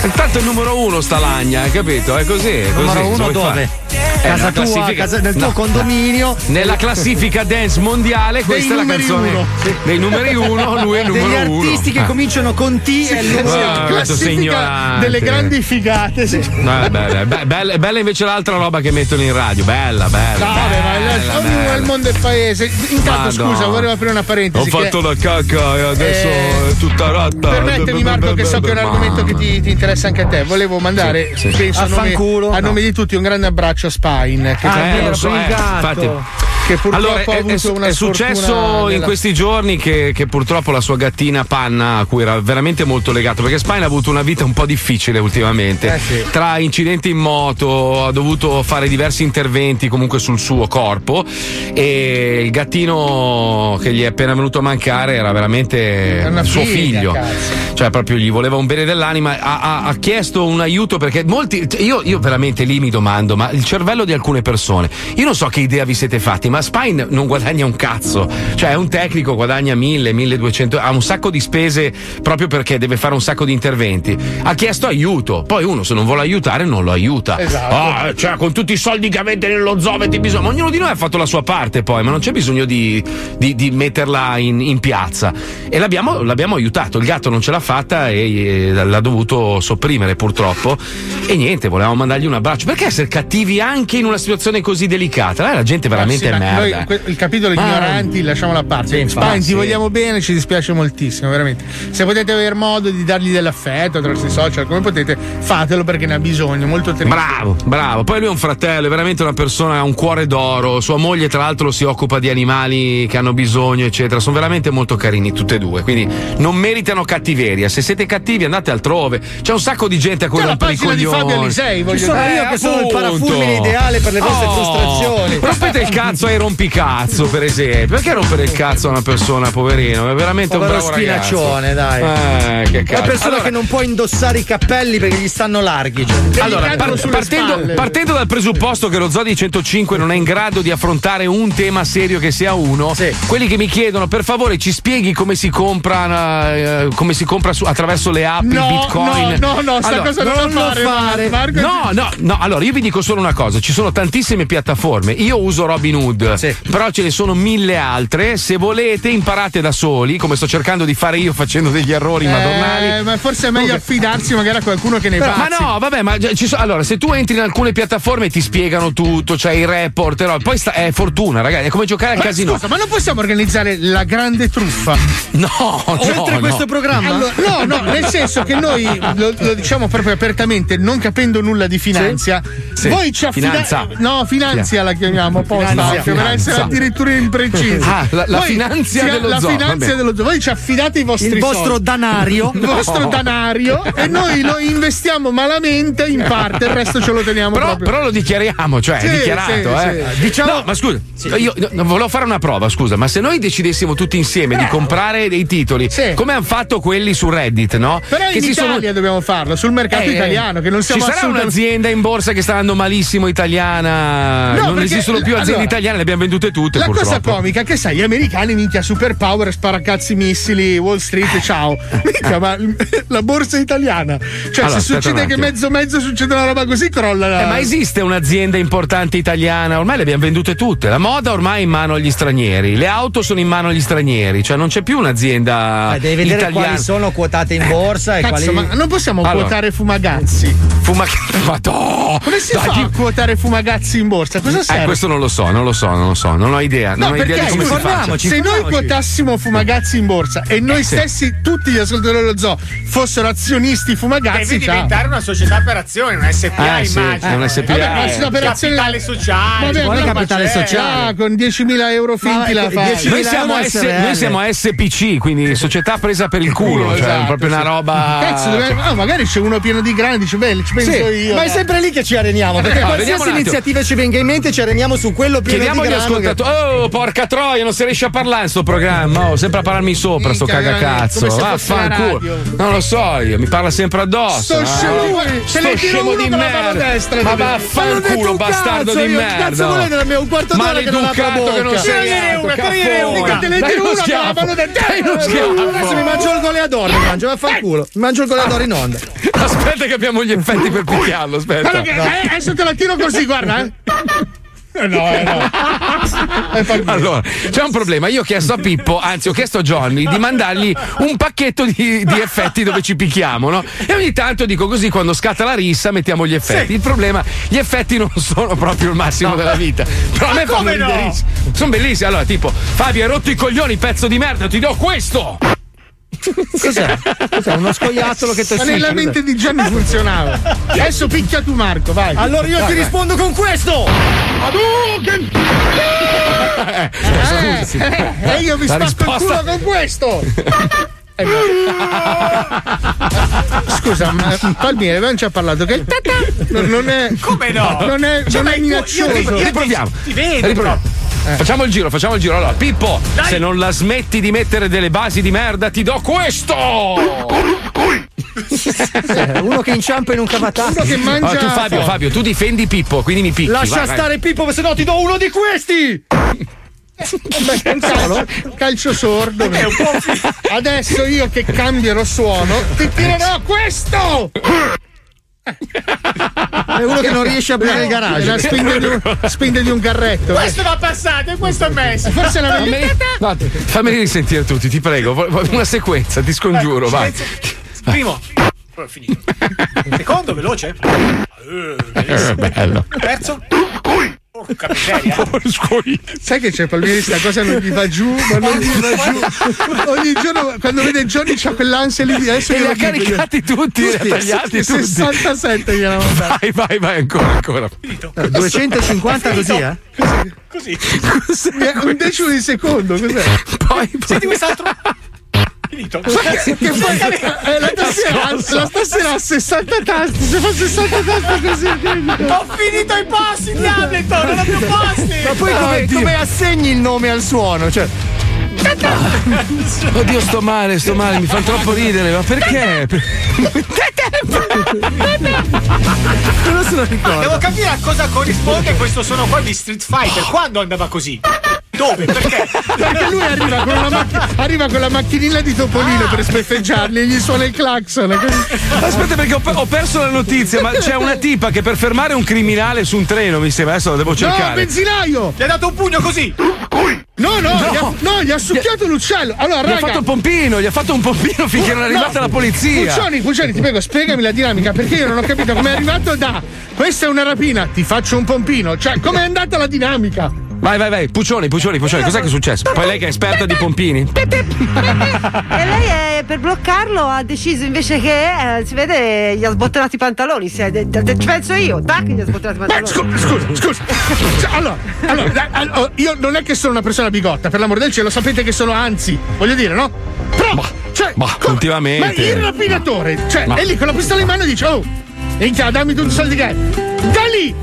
Intanto è il numero uno sta lagna, hai capito? È così, è così. Numero uno dove? fare? Eh, Casa tua, classifica- casa- nel tuo no. condominio. Nella classifica dance mondiale, questa è la numeri canzone uno. dei numeri uno, lui è il numero Degli uno. artisti che Ah. cominciano con T e il numero questo Classifica delle grandi figate. sì. Vabbè, bella, be- bella, bella invece l'altra roba che mettono in radio. Bella, bella. No, bella, il- ognuno bella. è il mondo del paese. Intanto, Madonna. scusa, volevo aprire una Ho parentesi. che- fatto la cacca e adesso Eh, è tutta rotta. Permettimi Marco che so che è un argomento che ti, ti interessa anche a te. Volevo mandare, Sì, sì. penso a nome, a nome No. di tutti, un grande abbraccio a Spine. Che, Ah, vero, lo so, eh, infatti. Che purtroppo Allora, ha è, avuto è- una è successo in nella- questi giorni che, che purtroppo la sua gattina Panna, a cui era veramente molto legato, perché Spine ha avuto una vita un po' difficile ultimamente. Eh sì. Tra incidenti in moto, ha dovuto fare diversi interventi comunque sul suo corpo e il gattino che gli è appena venuto a mancare era veramente una suo figlia, figlio. cazzo. Cioè, proprio gli voleva un bene dell'anima. Ha, ha- ha chiesto un aiuto perché molti. Io, io veramente lì mi domando, ma il cervello di alcune persone. Io non so che idea vi siete fatti, ma Spine non guadagna un cazzo. Cioè, è un tecnico, guadagna 1000, 1200, ha un sacco di spese proprio perché deve fare un sacco di interventi. Ha chiesto aiuto. Poi uno, se non vuole aiutare, non lo aiuta. Esatto. Ah, cioè, con tutti i soldi che avete nello zoo avete bisogno. Ma ognuno di noi ha fatto la sua parte, poi, ma non c'è bisogno di, di- di metterla in, in piazza. E l'abbiamo, l'abbiamo aiutato. Il gatto non ce l'ha fatta e, e l'ha dovuto sopprimere, purtroppo. E niente, volevamo mandargli un abbraccio. Perché essere cattivi anche in una situazione così delicata? Eh, la gente veramente sì, è ma merda. noi il capitolo Ma- ignoranti lasciamolo a parte. Sì, Spine, ti sì. vogliamo bene, ci dispiace moltissimo, veramente. Se potete avere modo di dargli dell'affetto attraverso i social, come potete, fatelo perché ne ha bisogno, molto triste. Bravo, bravo. Poi lui è un fratello, è veramente una persona, ha un cuore d'oro. Sua moglie, tra l'altro, si occupa di animali che hanno bisogno, eccetera. Sono veramente molto carini tutte e due. Quindi non meritano cattiveria. Se siete cattivi, andate altrove. C'è un sacco di gente a cui C'è la rompere i pagina di coglioni. Fabio Alisei, voglio Ci sono dire. io che sono il parafulmine ideale per le vostre Oh, frustrazioni. Rompete il cazzo ai rompicazzo, per esempio. Perché rompere il cazzo a una persona, poverino? È veramente Povero un bravo ragazzo. spinaccione, dai. Eh, che La cazzo. persona Allora- che non può indossare i cappelli perché gli stanno larghi. Cioè. Allora, par- partendo, partendo dal presupposto che lo Zodi 105 non è in grado di affrontare un tema serio che sia uno, quelli che mi chiedono per favore ci spieghi come si compra, eh, come si compra su- attraverso le app, No, il bitcoin. no, no, no, sta cosa non non fare, fare. Marco. No, no, no, allora io vi dico solo una cosa: ci sono tantissime piattaforme. Io uso Hood, però ce ne sono mille altre. Se volete, imparate da soli, come sto cercando di fare io facendo degli errori madornali. Eh, ma forse è meglio affidarsi magari a qualcuno che ne Però- ma no, vabbè, ma ci so- allora, se tu entri in alcune piattaforme ti spiegano tutto, c'è i report, però poi sta- è fortuna, ragazzi, è come giocare al Ma casino. scusa, ma non possiamo organizzare la grande truffa? No, Oltre no, questo no. programma? Allora, no, no, nel senso che noi lo, lo diciamo proprio apertamente, non capendo nulla di finanza, Sì. voi ci affidate. Finanza. No, finanzia la chiamiamo apposta, Finanzia. Che per essere addirittura imprecisi. Ah, la- la Voi- finanzia sì, dello la zoo, finanzia dello zoo. Voi ci affidate i vostri Il vostro soldi. danario. Il vostro No. danario e noi lo investiamo malamente in parte, il resto ce lo teniamo Però, proprio. però lo dichiariamo, cioè Sì, è dichiarato. sì, eh. sì. Diciamo- No, ma scusa, io no, volevo fare una prova, scusa, ma se noi decidessimo tutti insieme di comprare dei titoli, Sì. come hanno fatto quelli su Reddit, no? Però in si sono- Italia dobbiamo farlo, sul mercato Eh, italiano, che non siamo Ci sarà assolutamente. un'azienda in borsa che sta andando malissimo italiana? No, non perché- esistono più aziende allora, italiane italiane le abbiamo vendute tutte. La cosa purtroppo. comica è che sai, gli americani minchia superpower, sparacazzi missili, Wall Street, ciao. Minchia, ma la borsa italiana. Cioè, Allora, se succede che mezzo mezzo succede una roba così, crolla la. Eh, ma esiste un'azienda importante italiana? Ormai le abbiamo vendute tutte. La moda ormai è in mano agli stranieri, le auto sono in mano agli stranieri, cioè non c'è più un'azienda Eh, devi vedere italiana. quali sono quotate in borsa e Cazzo, quali. ma non possiamo Allora. quotare fumagazzi. Fuma Madò! Come si Dai, fa chi- a quotare fumagazzi in borsa? Cosa serve? Eh, questo non lo so, non lo so, non lo so, non ho idea. No, non ho idea di come si faccia. informiamoci. se noi quotassimo Fumagazzi in borsa e noi Sì. stessi, tutti gli ascoltatori dello zoo, fossero azionisti Fumagazzi, Devi ciao. diventare una società per azioni, una SPA, Eh, sì, immagino. è una SPA. Vabbè, ma Eh, una operazione- Capitale sociale. Vabbè, però- capitale sociale. Ah, con 10.000 euro finti Ma, la eh, fai. 10.000 Noi siamo, S- noi siamo SPC, quindi società presa per il culo, cioè Esatto, proprio una sì. roba. Cazzo, dove- ah, magari c'è uno pieno di grani, dice, beh, ci penso Sì, io. ma è dai. sempre lì che ci areniamo. Perché No, qualsiasi iniziativa ci venga in mente, ci areniamo su quello pieno di grano. che- ascoltatori. Oh, porca troia, non si riesce a parlare in sto programma. Oh, sempre a parlarmi sopra, sto cagacazzo. la Vaffanculo. Non lo so io, mi parla sempre addosso. Sto scemo ne sto scemo di la merda. destra, Ma vaffanculo, bastardo cazzo, di io, merda. Cazzo volete da me un quarto d'ora che non apro che non sei Togliene nato, una, caffone. una. Con la mano destra. Dai uno Adesso mi mangio il goleador, mi mangio, vaffanculo. Mi mangio il goleador in onda. Aspetta che abbiamo gli effetti per picchiarlo, aspetta. Eh, adesso te la tiro così, guarda, eh. Eh, No, eh, no. Eh. Allora, c'è un problema. Io ho chiesto a Pippo, anzi, ho chiesto a Johnny di mandargli un pacchetto di, di effetti dove ci picchiamo, no? E ogni tanto dico così: quando scatta la rissa, mettiamo gli effetti. Il problema, gli effetti non sono proprio il massimo della vita. Però a me fanno no? Sono bellissimi. Allora, tipo, Fabio, hai rotto i coglioni, pezzo di merda, ti do questo! Cos'è? Cos'è? Uno scoiattolo che Ma nella mente di Gianni funzionava. Adesso picchia tu, Marco, vai. Allora io Vai, ti vai. rispondo con questo! Hadouken! Eh, Eh, eh, E io vi spacco il culo con questo! Eh. Scusa, ma Palmieri avevamo già parlato che il tata non, non è. Come no? Non è, Cioè, non è io- io- minaccioso. io- io- Riproviamo. Ti vedo, Riproviamo. Eh. Facciamo il giro, facciamo il giro. Allora, Pippo, Dai. se non la smetti di mettere delle basi di merda, ti do questo! Eh, Uno che inciampa in un cavatato. Uno che mangia. Allora, tu, Fabio. Fabio, tu difendi Pippo, quindi mi picchi. Lascia vai, vai. stare Pippo, se no ti do uno di questi! Un calcio, sordo. Adesso io che cambierò suono, ti tirerò questo! È uno che non riesce a aprire il la garage. spinta di un, spinta di un carretto. Questo va passato e questo è messo. Forse la Fammeli, no, fammeli risentire tutti, ti prego. Una sequenza, ti scongiuro, vai. Primo. Oh, finito. Secondo, veloce. Eh, bello. Terzo. Porca miseria. Sai che c'è Palmieri sta cosa non gli va giù, ma non gli va giù. Ogni giorno quando vede Johnny c'ha quell'ansia lì di adesso E li ha caricati tutti, li ha tagliati tutti. 67 gliela Vai, vai, vai, ancora, ancora. 250 così, eh? Così. Un decimo di secondo, cos'è? Poi, Senti quest'altro. Finito. Che poi eh, la tastiera, la tastiera ha 60 tasti, se fa 60 tasti così. Ho finito i passi di Hamilton, non ho più passi. Ma poi come, come assegni il nome al suono? Cioè, Oddio, sto male, sto male, mi fa troppo ridere, ma perché? non lo Ma ricordo. devo capire a cosa corrisponde questo suono qua di Street Fighter. Quando andava così? Dove? Perché? Perché lui arriva con, una macch- arriva con la macchinina di Topolino per sbeffeggiarli e gli suona il clacson. Aspetta, perché ho, pe- ho perso la notizia, ma c'è una tipa che per fermare un criminale su un treno, mi sembra, adesso la devo No, cercare. benzinaio! Gli ha dato un pugno così. No, no, No. Gli, ha, no gli ha succhiato l'uccello. Allora, Gli ha raga, fatto il pompino, gli ha fatto un pompino finché non è arrivata la polizia. Puccioni, Puccioni, ti prego, spiegami la dinamica perché io non ho capito come è arrivato da questa è una rapina, ti faccio un pompino. Cioè, com'è andata la dinamica? Vai, vai, vai, Puccioni, Puccioni, Puccioni, cos'è che è successo? Poi lei che è esperta di pompini. E lei eh, per bloccarlo ha deciso invece che eh, si vede gli ha sbottinato i pantaloni. Si è de- de- de- ci penso io, tac, gli ha sbottinato i Beh, pantaloni. scusa, scusa, scusa. Cioè, allora, allora, allora, io non è che sono una persona bigotta, per l'amor del cielo, sapete che sono anzi, voglio dire, no? Però, cioè, ma come- ultimamente- Ma il rapinatore, cioè, Ma- è lì con la pistola in mano e dice, oh, minchia, dammi tutti i soldi che hai. Da lì!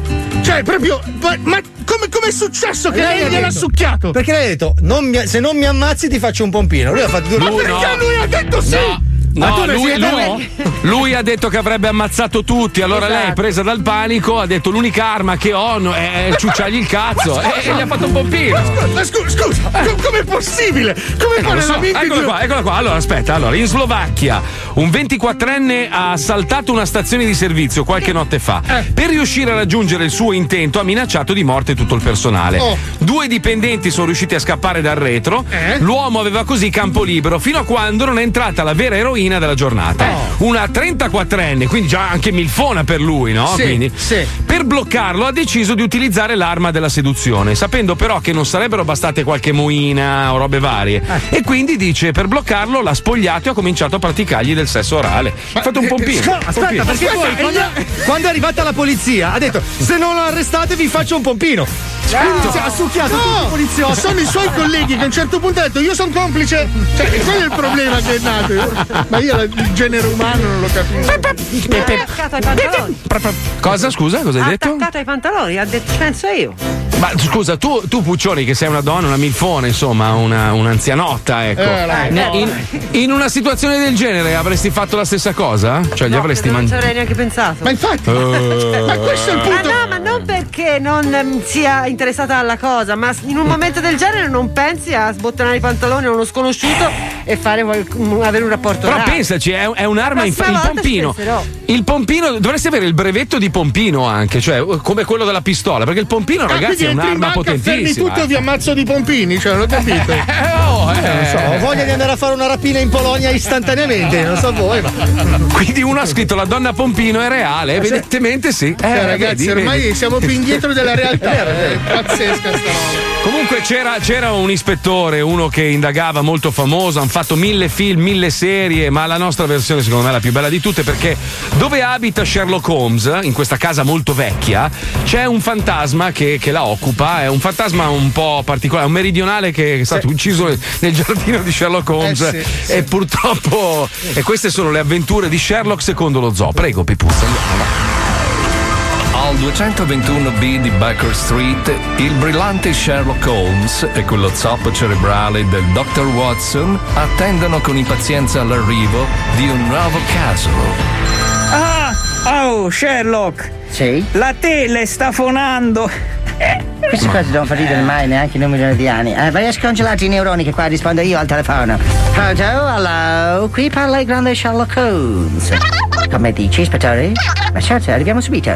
Cioè, proprio, ma, ma come, come è successo che lei ha gliel'ha succhiato? Perché lei ha detto: non mi- se non mi ammazzi, ti faccio un pompino. Lui ha fatto due Ma Lui perché no. lui ha detto sì? No. No, lui, lui- lui ha detto che avrebbe ammazzato tutti, allora Esatto. lei, presa dal panico, ha detto l'unica arma che ho è ciucciargli il cazzo e, e gli ha fatto un pompino. Ma scusa, scusa, com- com'è possibile? Come Eh, fa so, di eccola qua, eccola qua. Allora, aspetta, allora, in Slovacchia un 24enne ha assaltato una stazione di servizio qualche notte fa. Eh. Per riuscire a raggiungere il suo intento ha minacciato di morte tutto il personale. Oh. Due dipendenti sono riusciti a scappare dal retro. Eh? L'uomo aveva così campo libero fino a quando non è entrata la vera eroina della giornata. Oh. Una 34enne, quindi già anche milfona per lui, no? Sì, Quindi, sì. Per bloccarlo ha deciso di utilizzare l'arma della seduzione, sapendo però che non sarebbero bastate qualche moina o robe varie. Eh. E quindi dice: per bloccarlo l'ha spogliato e ha cominciato a praticargli del sesso orale. Ha fatto un pompino. Scusa, aspetta, Pompino. perché poi quando, quando è arrivata la polizia ha detto se non lo arrestate vi faccio un pompino. Quindi ha succhiato tutti i No, poliziotti. sono i suoi colleghi che a un certo punto hanno detto io sono complice. Cioè, quello è il problema che è nato. Ma io il genere umano non lo capisco. Cosa, scusa, cosa hai detto? Attaccato ai pantaloni, ha detto penso io. Ma scusa, tu, tu Puccioni, che sei una donna, una milfona, insomma, una, un'anzianotta, ecco. Eh, la in, in- in una situazione del genere avresti fatto la stessa cosa? Cioè, gli avresti Non ci mangiato. avrei neanche pensato. Ma infatti, Eh. ma questo è il punto. Ah no, ma non perché non ehm, sia interessata alla cosa, ma in un momento del genere non pensi a sbottonare i pantaloni a uno sconosciuto e fare qual- un- avere un rapporto Però orale. pensaci, è, è un'arma in ci pompino. Il pompino, dovresti avere il brevetto di pompino anche, cioè come quello della pistola, perché il pompino, Ah, ragazzi, è un'arma banca, fermi potentissima. tutto e vi ammazzo di pompini, cioè, non ho capito. oh, eh. Non so, ho voglia di andare a fare una rapina in Polonia istantaneamente, non so voi, ma. Quindi uno ha scritto la donna Pompino è reale, evidentemente sì. Eh, Cioè, ragazzi, vedi, ormai vedi. siamo più indietro della realtà. È pazzesca sta roba. Comunque c'era, c'era un ispettore, uno che indagava molto famoso, hanno fatto mille film, mille serie, ma la nostra versione secondo me è la più bella di tutte perché dove abita Sherlock Holmes, in questa casa molto vecchia, c'è un fantasma che, che la occupa, è un fantasma un po' particolare, un meridionale che è stato ucciso nel giardino di Sherlock Holmes Eh, sì, sì. e purtroppo... E queste sono le avventure di Sherlock secondo lo zoo. Prego Pipuzza. Al 221B di Baker Street, il brillante Sherlock Holmes e quello zoppo cerebrale del Dr. Watson attendono con impazienza l'arrivo di un nuovo caso. Oh, Sherlock. Sì? La tele sta fonando. Queste cose non fa ridere mai neanche in un milione di anni. Eh, vai a scongelare i neuroni che qua rispondo io al telefono. Pronto? Hello? Qui parla il grande Sherlock Holmes. Come dici, ispettore? Ma certo, arriviamo subito.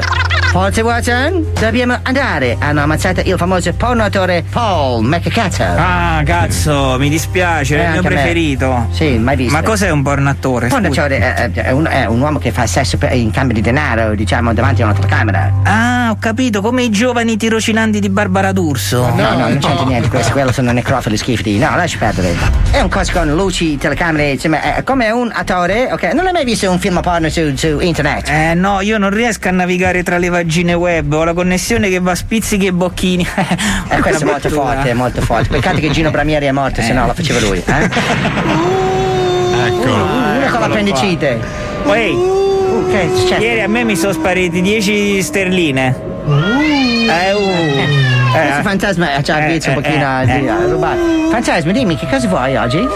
Forza Watson, dobbiamo andare. Hanno ammazzato il famoso pornotore Paul McCazzo. Ah, cazzo, mi dispiace, Eh, è il mio a me. preferito. Sì, mai visto. Ma cos'è un pornatore? Pornatore è, è un, è un uomo che fa sesso per- in cambio di denaro, diciamo, davanti a una telecamera. Ah, ho capito, come i giovani tirocinanti di Barbara D'Urso. No, no, non c'entra niente questo, quello sono necrofili schifidi. No, lascia perdere. È un coso con luci, telecamere, insomma, è come un attore, ok? Non hai mai visto un film porno su, su internet? Eh no, io non riesco a navigare tra le vagine web, ho la connessione che va a spizzichi e bocchini. Eh, questo è molto forte, è molto forte. Peccato che Gino Bramieri è morto, se no lo faceva lui, eh? Ecco. Uno con l'appendicite. Ehi, Uh, che succede? ieri a me mi sono spariti 10 sterline. Eh, uh. Questo fantasma ha già Eh, visto un eh, pochino eh, di a rubare. Fantasma, dimmi che cosa vuoi oggi?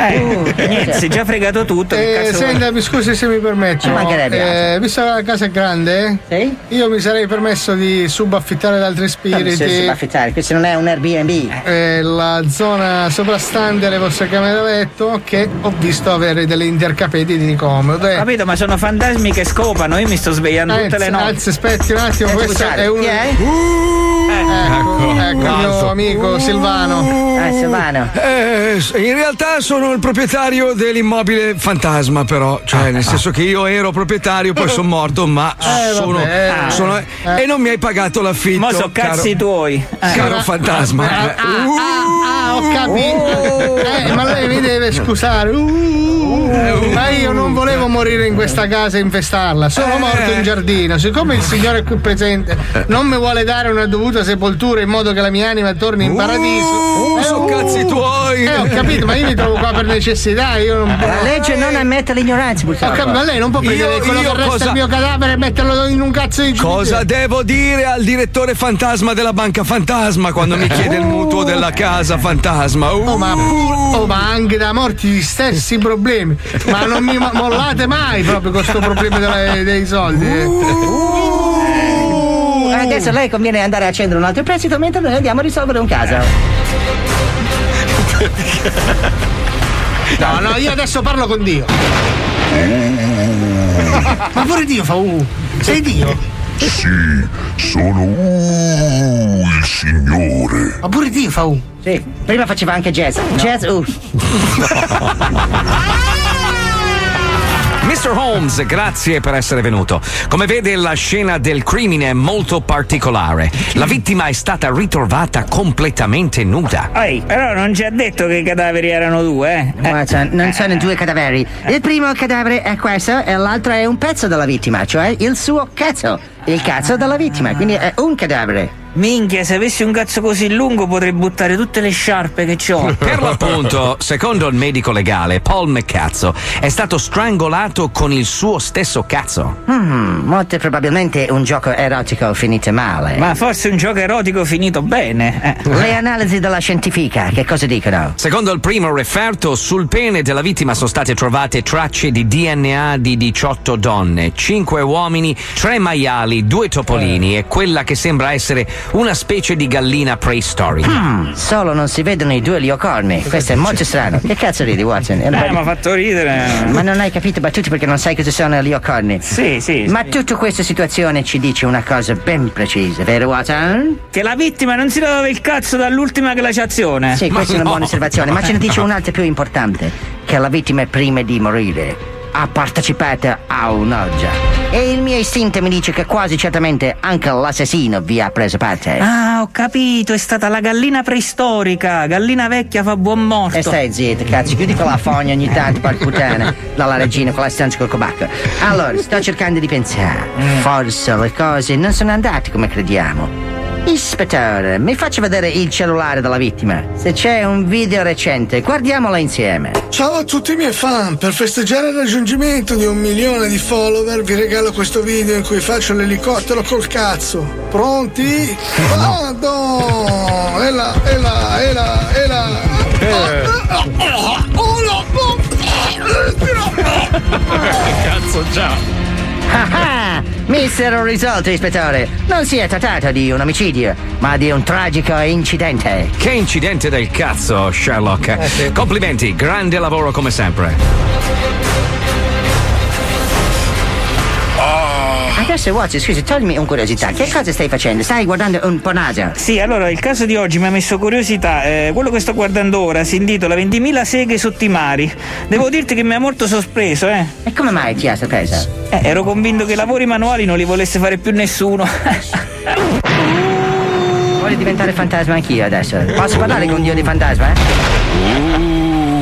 Eh, niente, si è già fregato tutto. Eh, senta, mi scusi se mi permetto. Ci mancherebbe Eh, visto che la casa è grande, Sì? io mi sarei permesso di subaffittare ad altri Come se si spiriti. va a affittare? Questo non è un Airbnb. eh, la zona soprastante alle vostre camere da letto che ho visto avere delle intercapedi comode. Capito, ma sono fantasmi che scopano, io mi sto svegliando tutte le Anzi, notti. anzi, aspetti un attimo, Eh, questo è un. chi è? Ecco, ecco il mio amico Silvano. Ah, Silvano. Eh, in realtà sono il proprietario dell'immobile fantasma, però, cioè, nel senso che io ero proprietario, poi sono morto, ma Eh, sono, vabbè. sono- Eh. e non mi hai pagato l'affitto. Mo so cazzi tuoi. Eh. caro fantasma. Ah, Eh, ah, ah, ho capito. Eh, ma lei mi deve scusare. Uh, ma io non volevo morire in questa casa e infestarla. Sono Eh. morto in giardino. Siccome il signore qui presente non mi vuole dare una dovuta sepoltura in modo che la mia anima torni in paradiso. Uh, eh, so uh, cazzi tuoi. Eh, ho capito, capito, ma io mi trovo qua per necessità. Io non La legge non ammette l'ignoranza, purtroppo. capito, ma lei non può prendere Io- quello io che resta cosa- il mio cadavere e metterlo in un cazzo di cimitero. Cosa devo dire al direttore fantasma della banca fantasma quando mi chiede il mutuo della casa fantasma? Uh. Oh ma, pur- oh, ma anche da morti gli stessi problemi. Ma non mi mo- mollate mai proprio con questo problema delle- dei soldi. Uh, Adesso lei conviene andare a accendere un altro prestito mentre noi andiamo a risolvere un caso. No, no, io adesso parlo con Dio. Ma pure Dio fa uh. Sei Dio? Sì, sono uh, il Signore. Ma pure Dio fa uh. Sì, prima faceva anche jazz. Jazz, uh. Mr. Holmes, grazie per essere venuto. Come vede, la scena del crimine è molto particolare. La vittima è stata ritrovata completamente nuda. Ehi, però non ci ha detto che i cadaveri erano due, eh? Guarda, non sono due cadaveri. Il primo cadavere è questo e l'altro è un pezzo della vittima, cioè il suo cazzo. Il cazzo della vittima, quindi è un cadavere. Minchia, se avessi un cazzo così lungo potrei buttare tutte le sciarpe che ho. Per l'appunto, secondo il medico legale, Paul McCazzo è stato strangolato con il suo stesso cazzo. Hmm, molto probabilmente un gioco erotico finito male. Ma forse un gioco erotico finito bene. eh. Le analisi della scientifica, che cosa dicono? Secondo il primo referto, sul pene della vittima sono state trovate tracce di DNA di 18 donne, 5 uomini, 3 maiali, 2 topolini e quella che sembra essere una specie di gallina preistorica. Hmm, solo non si vedono i due liocorni. Questo è molto strano. Che cazzo ridi, Watson? Eh, mi ha fatto ridere. Ma non hai capito battute perché non sai cosa sono i liocorni. Sì, sì. Ma tutta questa situazione ci dice una cosa ben precisa, vero Watson? Che la vittima non si lavava il cazzo dall'ultima glaciazione. Sì, questa è una buona osservazione, ma ce ne dice un'altra più importante, che la vittima prima di morire ha partecipato a un'orgia. E il mio istinto mi dice che quasi certamente anche l'assassino vi ha preso parte. Ah, ho capito, è stata la gallina preistorica. Gallina vecchia fa buon morto. E stai zitto, cazzo, chiudi quella fogna ogni tanto, porca puttana, dalla regina con la stanza col cobacco. Allora, sto cercando di pensare. Forse le cose non sono andate come crediamo. Ispettore, mi faccia vedere il cellulare della vittima. Se c'è un video recente, guardiamolo insieme. Ciao a tutti i miei fan, per festeggiare il raggiungimento di un milione di follower vi regalo questo video in cui faccio l'elicottero col cazzo. Pronti? Vado! E là, e là, e là, e là. Oh no! Cazzo, ciao. Ah ah! Mistero risolto, ispettore. Non si è trattato di un omicidio, ma di un tragico incidente. Che incidente del cazzo, Sherlock. Complimenti, grande lavoro come sempre. Adesso, Watson, scusi, toglimi un curiosità. Che cosa stai facendo? Stai guardando un pornaggio? Sì, allora il caso di oggi mi ha messo curiosità. Eh, quello che sto guardando ora si intitola 20.000 seghe sotto i mari. Devo dirti che mi ha molto sorpreso, eh. E come mai ti ha sorpreso? Eh, ero convinto che i lavori manuali non li volesse fare più nessuno. Voglio diventare fantasma anch'io adesso. Posso parlare con Dio di fantasma? Eh?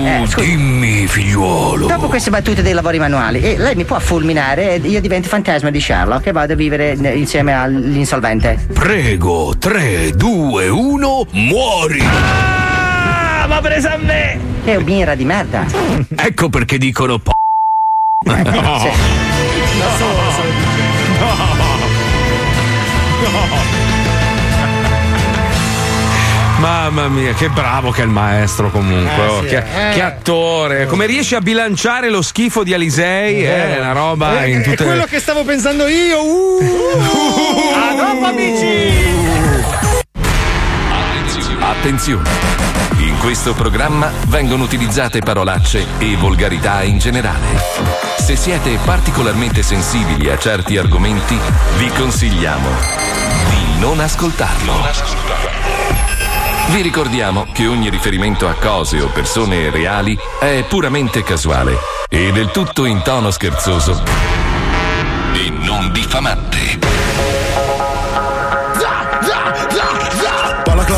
Eh, scusi. Dimmi, figliuolo. Dopo queste battute dei lavori manuali, eh, lei mi può fulminare e io divento fantasma di Sherlock e vado a vivere eh, insieme all'insolvente. Prego, 3, 2, 1, muori! Ah, ma presa a me! Che birra di merda! Ecco perché dicono po- Sì. Mamma mia, che bravo che è il maestro comunque. Eh, oh, sì, che, eh. che attore. Come riesce a bilanciare lo schifo di Alisei? È una roba Eh, in è tutte quello che stavo pensando io. Uh. A dopo, amici! Attenzione! In questo programma vengono utilizzate parolacce e volgarità in generale. Se siete particolarmente sensibili a certi argomenti, vi consigliamo di non ascoltarlo. Vi ricordiamo che ogni riferimento a cose o persone reali è puramente casuale e del tutto in tono scherzoso e non diffamante.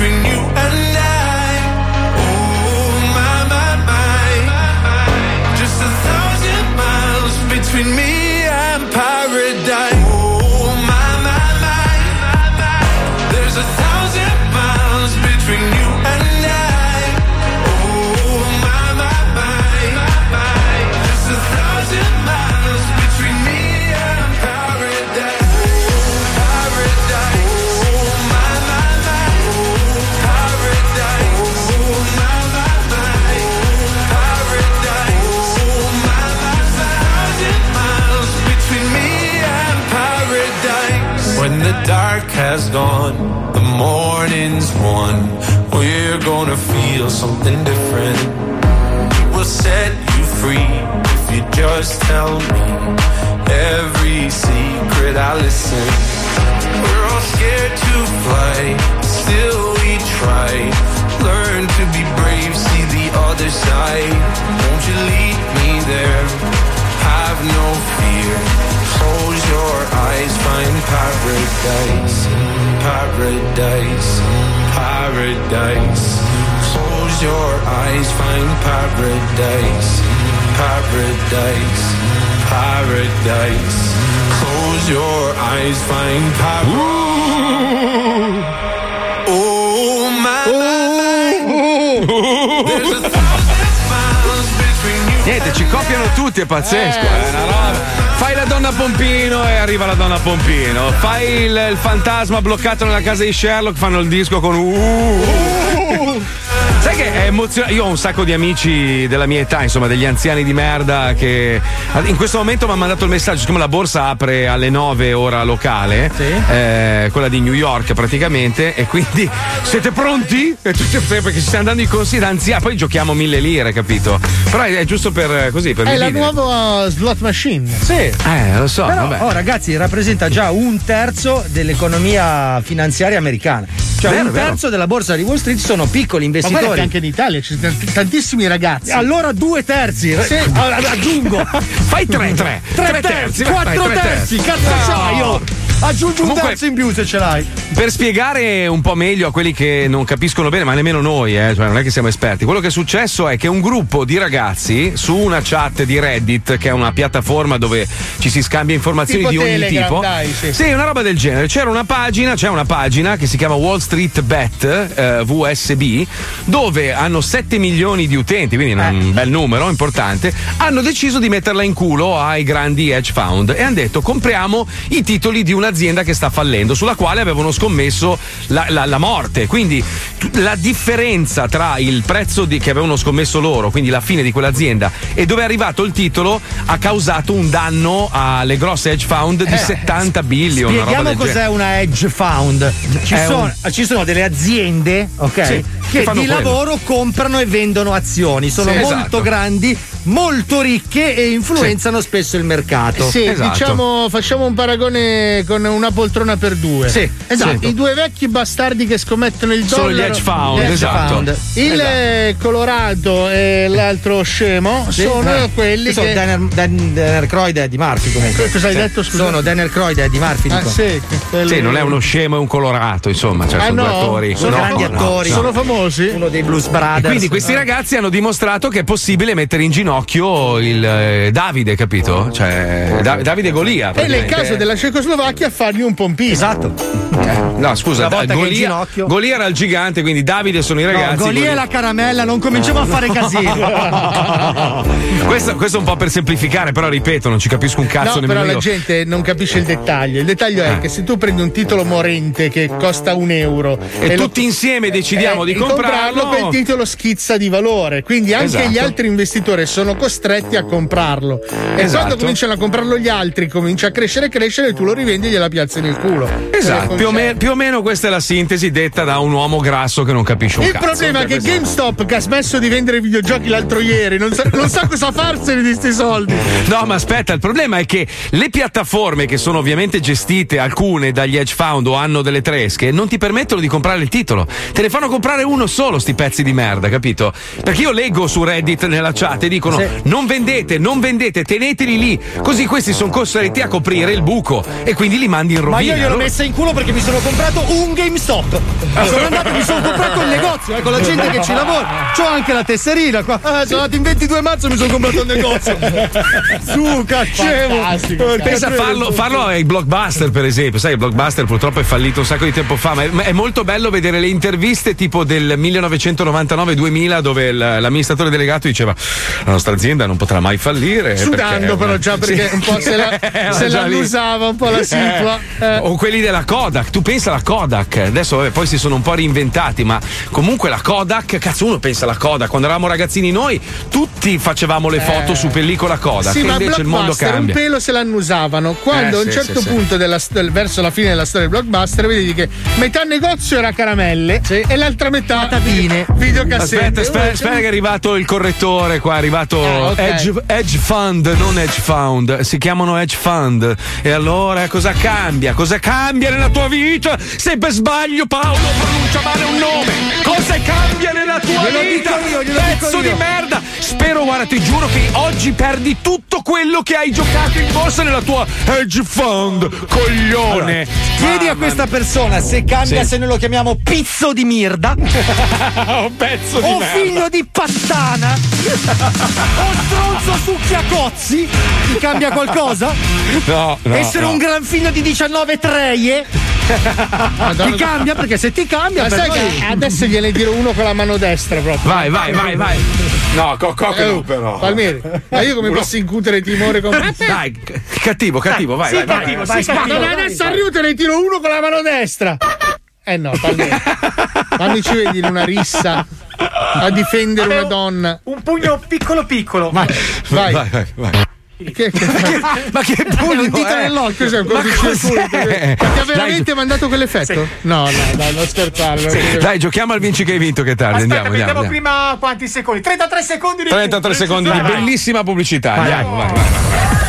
Between you has gone, the morning's won. We're gonna feel something different. We'll set you free if you just tell me every secret I listen. We're all scared to fly, still we try. Learn to be brave, see the other side. Won't you lead me there? Have no fear. Close your eyes, find paradise, paradise, paradise. Close your eyes, find paradise, paradise, paradise. Close your eyes, find paradise. Oh my, my, Niente, ci copiano tutti, è pazzesco. Eh, roba. Fai la donna Pompino e arriva la donna Pompino. Fai il, il fantasma bloccato nella casa di Sherlock, fanno il disco con. Uh. Che è emozionante? Io ho un sacco di amici della mia età, insomma, degli anziani di merda che in questo momento mi hanno mandato il messaggio, siccome la borsa apre alle 9 ora locale, eh, quella di New York praticamente, e quindi siete pronti? E tutti perché ci stiamo dando i consigli anziani, poi giochiamo mille lire, capito? Però è, è giusto per così, per È la ridere. nuova slot machine. Sì. Eh, lo so, Però, vabbè. oh, ragazzi, rappresenta già un terzo dell'economia finanziaria americana. Cioè, Vero, un vero. terzo della borsa di Wall Street sono piccoli Ma investitori. che anche in Italia ci sono tantissimi ragazzi. Allora due terzi. Sì. Ah, Aggiungo. Fai tre, tre. Tre, Tre terzi, terzi, quattro terzi. terzi. Cazzo No. Aggiungi un Comunque- terzo in più se ce l'hai. Per spiegare un po' meglio a quelli che non capiscono bene, ma nemmeno noi, eh, cioè non è che siamo esperti, quello che è successo è che un gruppo di ragazzi su una chat di Reddit, che è una piattaforma dove ci si scambia informazioni Tipo di ogni Telegram, tipo. dai, sì. Sì, una roba del genere. C'era una pagina, c'è una pagina che si chiama Wall Street Bet eh, VSB, dove hanno 7 milioni di utenti, quindi Eh. un bel numero importante. Hanno deciso di metterla in culo ai grandi hedge fund e hanno detto compriamo i titoli di un'azienda che sta fallendo, sulla quale avevano scommesso la, la- la morte. Quindi la differenza tra il prezzo di- che avevano scommesso loro, quindi la fine di quell'azienda, e dove è arrivato il titolo, ha causato un danno alle grosse hedge fund di Eh, 70 billion. Spieghiamo cos'è genere. una hedge fund. Ci, sono, un- ci sono delle aziende, ok? Sì, che che di quello. lavoro comprano e vendono azioni. Sono Sì, molto esatto. grandi, molto ricche e influenzano spesso il mercato. Sì, Esatto. diciamo, facciamo un paragone con una poltrona per due. Sì, esatto. sì. I due vecchi bastardi che scommettono il Sono dollaro. gli hedge fund, Gli hedge esatto. fund. Il Esatto. Colorado e l'altro scemo Sì, sono eh. quelli sono che. Daniel, Dan- Daniel Croyd e Eddie Murphy comunque. Cosa hai Sì. detto, scusa? Sono Daniel Croyd e Eddie Murphy. Ah, sì, quello- Sì, non è uno scemo, è un colorato, insomma, cioè Ah, sono due no? attori. Sono No, grandi no, attori. no. Sono famosi? Uno dei Blues E Brothers. quindi questi ragazzi hanno dimostrato che è possibile mettere in ginocchio ginocchio il eh, Davide, capito? Cioè, Da- Davide Golia. E nel caso della Cecoslovacchia fargli un pompino. Esatto. No, scusa, Una volta che il Golia, ginocchio- Golia era il gigante, quindi Davide sono i No, ragazzi. Golia Golia- e la caramella, non cominciamo a fare casino. questo, questo è un po' per semplificare, però ripeto, non ci capisco un cazzo no, però nemmeno la io. gente non capisce il dettaglio. Il dettaglio è Eh. che se tu prendi un titolo morente che costa un euro E lo- tutti insieme decidiamo di comprarlo. quel titolo schizza di valore. Quindi anche Esatto. gli altri investitori sono costretti a comprarlo. E Esatto. quando cominciano a comprarlo gli altri, comincia a crescere, crescere, tu lo rivendi e gliela piazzi nel culo. Esatto, più o, me- più o meno questa è la sintesi detta da un uomo grasso che non capisce un Il cazzo. problema è che Cioè, GameStop, che ha smesso di vendere videogiochi l'altro ieri, non sa, non sa cosa farsene di sti soldi. No, ma aspetta, il problema è che le piattaforme che sono ovviamente gestite, alcune dagli hedge fund o hanno delle tresche, non ti permettono di comprare il titolo. Te ne fanno comprare uno solo, sti pezzi di merda, capito? Perché io leggo su Reddit nella chat e dicono: non vendete, non vendete, teneteli lì. Così questi sono costretti a coprire il buco e quindi li mandi in rovina. Ma io gliel'ho Allora- messa in culo perché mi sono comprato un GameStop. Sono andato e mi sono comprato un negozio, eh, con la gente che ci lavora. C'ho anche la tesserina qua. Ah, sono andato in 22 marzo e mi sono comprato un negozio. Su, caccevo. Pensa a farlo, farlo ai blockbuster, per esempio. Sai, il blockbuster purtroppo è fallito un sacco di tempo fa, ma è, è molto bello vedere le interviste tipo del 1999-2000 dove l'amministratore delegato diceva la nostra azienda non potrà mai fallire. Sudando perché- però già perché Sì. un po' se la, Era se già la lì. usava un po' la situa. Eh, O quelli della Kodak, tu pensa alla Kodak, adesso vabbè, poi si sono un po' reinventati, ma comunque la Kodak, cazzo uno pensa alla Kodak, quando eravamo ragazzini noi tutti facevamo le foto Eh. su pellicola Kodak, Sì, ma invece il mondo Blockbuster un cambia. pelo se l'annusavano. Quando Eh, a un sì, certo sì, sì. punto della verso la fine della storia del blockbuster vedi che metà negozio era caramelle e l'altra metà videocassette. Aspetta, aspetta, aspetta che è arrivato il correttore qua, è arrivato Ah, ok. Edge, Edge Fund, non Edge Found, si chiamano Edge Fund. E allora cosa cambia? Cosa cambia nella tua vita? Se per sbaglio Paolo pronuncia male un nome, cosa cambia nella tua Glielo vita? dico io, Pezzo dico di io. merda! Spero, guarda, ti giuro che oggi perdi tutto quello che hai giocato in borsa nella tua Edge Fund, coglione! Chiedi a questa persona se cambia Sì. se noi lo chiamiamo pizzo di mirda. un pezzo di o merda. figlio di pattana. o stronzo succhiacozzi. Ti cambia qualcosa? No, no, Essere no. un gran figlio di 19 treie. ti cambia perché se ti cambia Ma per sai noi- che adesso gliene dirò uno con la mano destra proprio. Vai, vai, vai, vai. No, co- co- che no, però. Palmieri, ma io come posso incutere timore con Dai, cattivo, cattivo, vai, Sì, vai, vai, cattivo, vai. sì, cattivo. Ma adesso arrivo te ne tiro uno con la mano destra. Eh no, Palmieri. Fammi ci vedi in una rissa a difendere Vabbè, una donna. Un pugno piccolo piccolo. Vai, vai. Vai, vai, vai. Che, che, ma che pugno un dito è? nell'occhio? Un Ma cortocircuito? cos'è? Ma ti ha Dai, veramente mandato quell'effetto? No, no, dai, non scherzare. scherzare. Dai, giochiamo al vinci che hai vinto, che tardi. Aspetta, andiamo, andiamo. prima quanti secondi. 33 secondi di 33 secondi di bellissima pubblicità. Vai, Andiamo, vai. vai,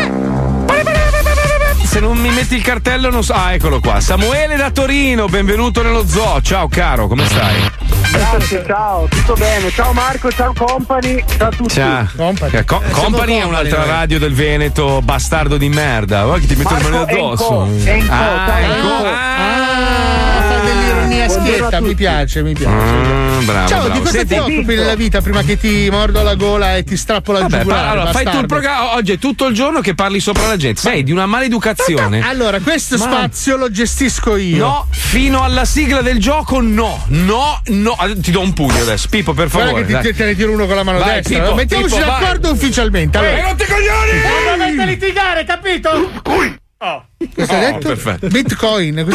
metti il cartello non so. Ah, eccolo qua. Samuele da Torino, benvenuto nello zoo. Ciao caro, come stai? Grazie, ciao, tutto bene. Ciao Marco, ciao company, ciao a tutti. Ciao. Eh, Co- Company è un'altra radio del Veneto, bastardo di merda. Guarda che ti metto le mani Marco, addosso. Enco, Enco, Ah, ciao, Enco. Enco. Ah, fa dell'ironia Buongiorno a schietta, mi piace, mi piace. Mm, bravo, Ciao, bravo. di cosa Senti- ti occupi nella vita prima che ti mordo la gola e ti strappo la Vabbè, giugulare? allora, fai tu il bastardo? programma. Oggi è tutto il giorno che parli sopra la gente. Sei di una maleducazione. Allora, questo Ma- spazio lo gestisco io. No, fino alla sigla del gioco, no, no, no. Ti do un pugno adesso. Pippo, per Guarda favore. che ti, te ne tiro uno con la mano Vai, destra. Pippo, Mettiamoci Pippo, vai. d'accordo ufficialmente. Allora. Eh, non ti coglioni! Non dovete litigare, capito? Oh. Cosa hai Oh, detto? perfetto. Bitcoin.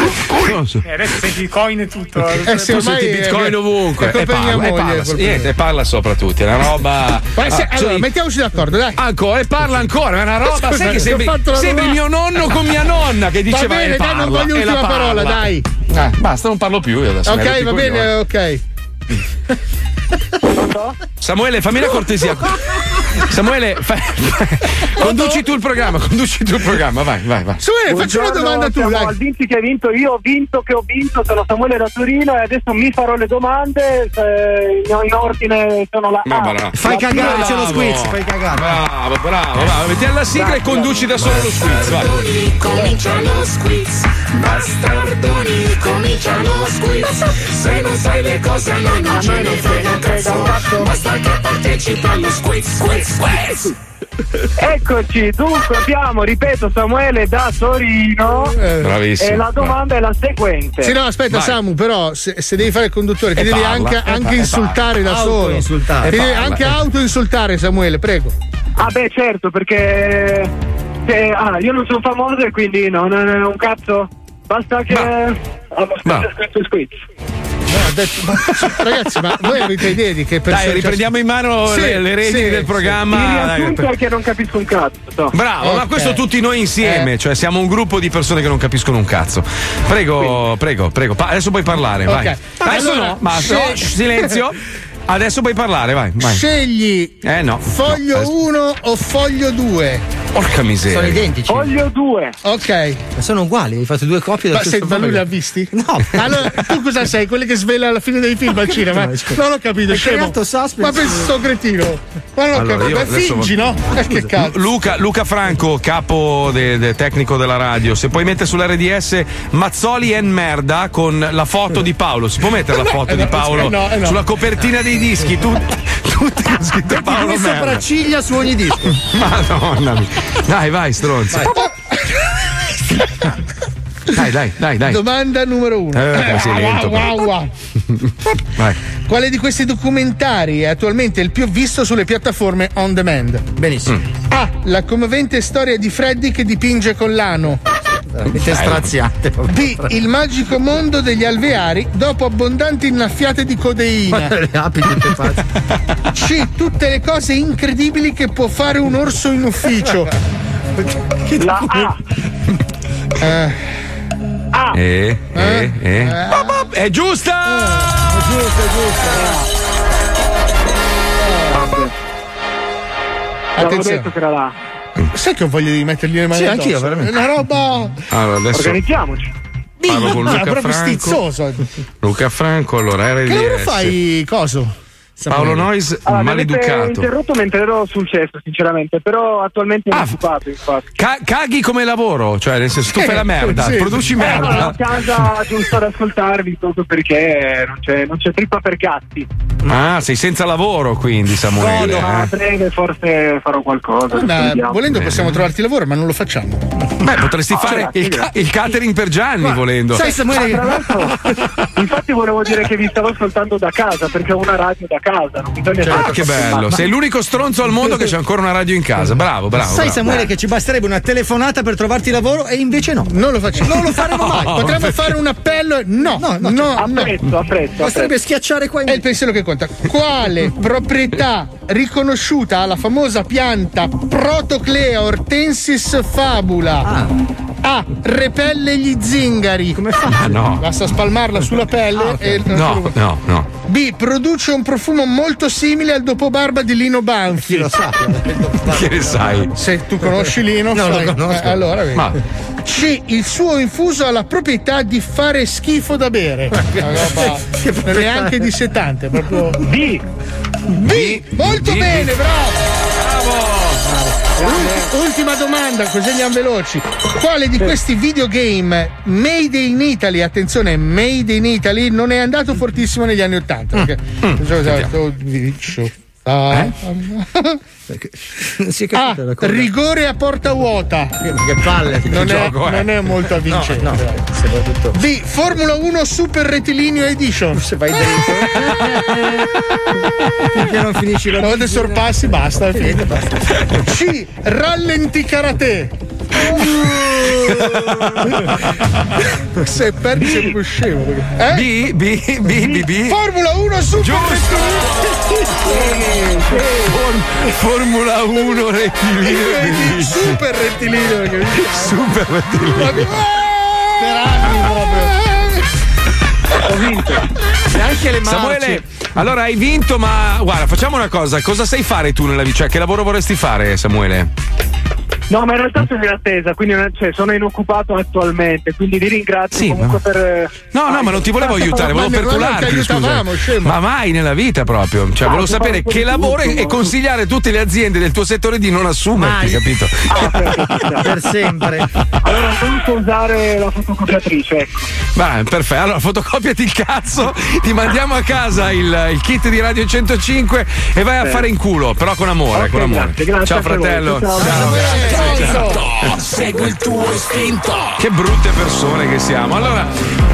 Così? Eh, adesso senti il coin e tutto. Eh, ormai senti è- Bitcoin ovunque. è e parla, e moglie, parla, è colpa niente, e parla sopra tutti. È una roba. Ma se- Ah, allora, cioè, mettiamoci d'accordo, dai. Ancora, e parla ancora, è una roba. Scusa, sai che sembri, sembri mio nonno con mia nonna che diceva Va bene, e dai, parla, non voglio e l'ultima parla. parola, dai. Eh, basta, non parlo più io adesso. Ok, va bene, ok. Samuele, fammi la cortesia. Samuele, fai- conduci tu il programma, conduci tu il programma, vai, vai, vai. Samuele, faccio una domanda tu, siamo dai. al Vinci che hai vinto, io ho vinto che ho vinto, sono Samuele da Torino e adesso mi farò le domande, eh, in ordine sono la Ma bravo. La prima- Bravo. Bravo, bravo, bravo. Metti alla sigla e conduci da solo lo squiz, vai. Comincia lo squiz, bastardoni, comincia lo squiz. Se non sai le cose a noi non ce ne frega un cazzo. Basta che partecipi allo squiz, squiz, squiz. Eccoci, dunque abbiamo, ripeto, Samuele da Torino. Bravissimo. E la domanda è la seguente. Sì, no, aspetta, Samu, però se, se devi fare il conduttore, ti E devi parla, anche, anche parla, insultare da solo. Autoinsultare. Ti devi parla. anche autoinsultare, Samuele, prego. Ah beh certo perché eh, ah, io non sono famoso e quindi no, non è un cazzo. Basta che Ah, ma squiz, squiz, squiz. No, detto- ma- ragazzi, ma voi avete idea di che persone. Dai, riprendiamo in mano Sì, le, le redini sì, del sì. programma. Il Dai, riassunto è che non capisco un cazzo. so. Bravo, ma Ok. questo tutti noi insieme, Eh. cioè siamo un gruppo di persone che non capiscono un cazzo. Prego, prego, prego. Pa- adesso puoi parlare, vai. Ok. Adesso Allora, no, ma no, shh, silenzio. Adesso puoi parlare, vai. vai. Scegli Eh no. foglio No, 1 o foglio 2? Porca miseria. Sono identici. Foglio 2. Ok. Ma sono uguali, hai fatto due copie del Ma, se, ma lui li ha visti? No. Allora, tu cosa sei? Quelli che svela alla fine dei film al cinema? Non ho capito, Hai scemo. creato suspense. Ma pensi sto cretino? Ma non ho Allora, capito. Beh, fingi, vado- no? Eh, che cazzo. Luca, Luca Franco, capo de- de- tecnico della radio, se puoi mettere sull'RDS Mazzoli and merda con la foto di Paolo, si può mettere la foto Eh, di no, Paolo eh, no, eh, no. sulla copertina dei dischi, tu- tutti con scritto Paolo merda. sopracciglia su ogni disco. Madonna mia. Dai, vai, stronzo. Dai, dai, dai, dai. Domanda numero uno. Eh, sei lento, Wow, wow, wow. Vai. Quale di questi documentari è attualmente il più visto sulle piattaforme on demand? Benissimo. A. La commovente storia di Freddy che dipinge con l'ano. Veramente straziate. B. Il magico mondo degli alveari dopo abbondanti innaffiate di codeina. Le api tutte pazze. C. Tutte le cose incredibili che può fare un orso in ufficio. La A. Eh, A. Eh, eh, eh. Ah. È giusta! giusto, giusto. Avevo Attenzione. detto che era là. Sai che ho voglia di mettergli le mani Sì, anch'io, veramente. È una roba. Allora, adesso Organizziamoci. parlo con Luca proprio Franco. stizzoso. Luca Franco, allora Che lavoro RDS. fai, coso? Paolo Nois, Allora, mi maleducato. interrotto mentre ero sul cesso, sinceramente, però attualmente Ah, mi occupato, infatti. Ca- caghi come lavoro, cioè nel senso tu fai la Eh, merda, sì. produci Eh, merda. no, a casa giusto ad ascoltarvi proprio perché non c'è, non c'è trippa per gatti. Ah, sei senza lavoro quindi Samuele. Ma a eh. breve forse farò qualcosa. Ma, vediamo. volendo possiamo trovarti lavoro, ma non lo facciamo. Beh, potresti Ah, fare grazie, il, ca- il catering per Gianni volendo. Sai Ah, Samuele tra l'altro, infatti volevo dire che vi stavo ascoltando da casa perché ho una radio da casa, non bisogna Ah, che bello, sei l'unico stronzo al mondo che c'è ancora una radio in casa. Bravo, bravo. Sai bravo. Samuele che ci basterebbe una telefonata per trovarti lavoro e invece no. Non lo facciamo. Non lo faremo mai. Potremmo perché? fare un appello? No, no, no. no, apprezzo, apprezzo. Basterebbe schiacciare qua in È il pensiero che conta. Quale proprietà riconosciuta alla famosa pianta Protoclea hortensis fabula? A. Repelle gli zingari. Come fa? Ah, no. Basta spalmarla sulla pelle e. No, no, no. B. Produce un profumo molto simile al dopobarba di Lino Banfi. Chi lo sa? Che ne sai? Se tu conosci Lino, lo sai. conosco. Eh, allora vedi. Ma C. Il suo infuso ha la proprietà di fare schifo da bere. Non neanche dissetante, proprio. D. B. Molto D. bene, bravo. Ulti- Ultima domanda, così andiamo veloci. Quale di questi videogame made in Italy, attenzione, made in Italy, non è andato fortissimo negli anni Ottanta? Perché oh, Viccio. Ah. Non si è A. capito la cosa. Rigore a porta vuota. Che palle. Non, è, gioco è? non è molto avvincente. No, no. B. Formula 1 Super Rettilineo Edition. Se vai dentro. Finché non finisci la volta sorpassi, basta. è finito. C. Rallenti karate. Se perdi sei proprio scemo. perché- Eh? B, B, B, B, B. Formula 1 Super Giusto. Rettilineo. Formula 1 rettilineo. Super rettilineo. Super rettilineo. Per anni proprio. E anche le marce. Samuele, Allora hai vinto, ma guarda, facciamo una cosa. Cosa sai fare tu nella vita? Cioè, che lavoro vorresti fare, Samuele? No, ma in realtà sono in attesa, quindi cioè, sono inoccupato attualmente, quindi vi ringrazio Sì, comunque ma- per. No, no, ma non ti volevo aiutare, volevo percularti, scusa. Ma mai nella vita proprio. Cioè, Ah, volevo sapere che lavoro tutto, e no? consigliare a tutte le aziende del tuo settore di non assumerti, Mai. capito? per sempre. Allora non usare la fotocopiatrice, ecco. Va, perfetto. Allora, fotocopiati il cazzo, ti mandiamo a casa il, il kit di Radio 105 e vai a Sì. fare in culo, però con amore, Ok, con amore. grazie, grazie Ciao fratello. Ciao. Ciao, grazie, ciao. Segui il tuo istinto. Che brutte persone che siamo. Allora,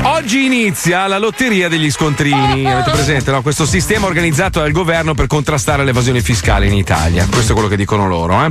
oggi inizia la lotteria degli scontrini. Avete presente, no? Questo sistema organizzato dal governo per contrastare l'evasione fiscale in Italia. Questo è quello che dicono loro. eh.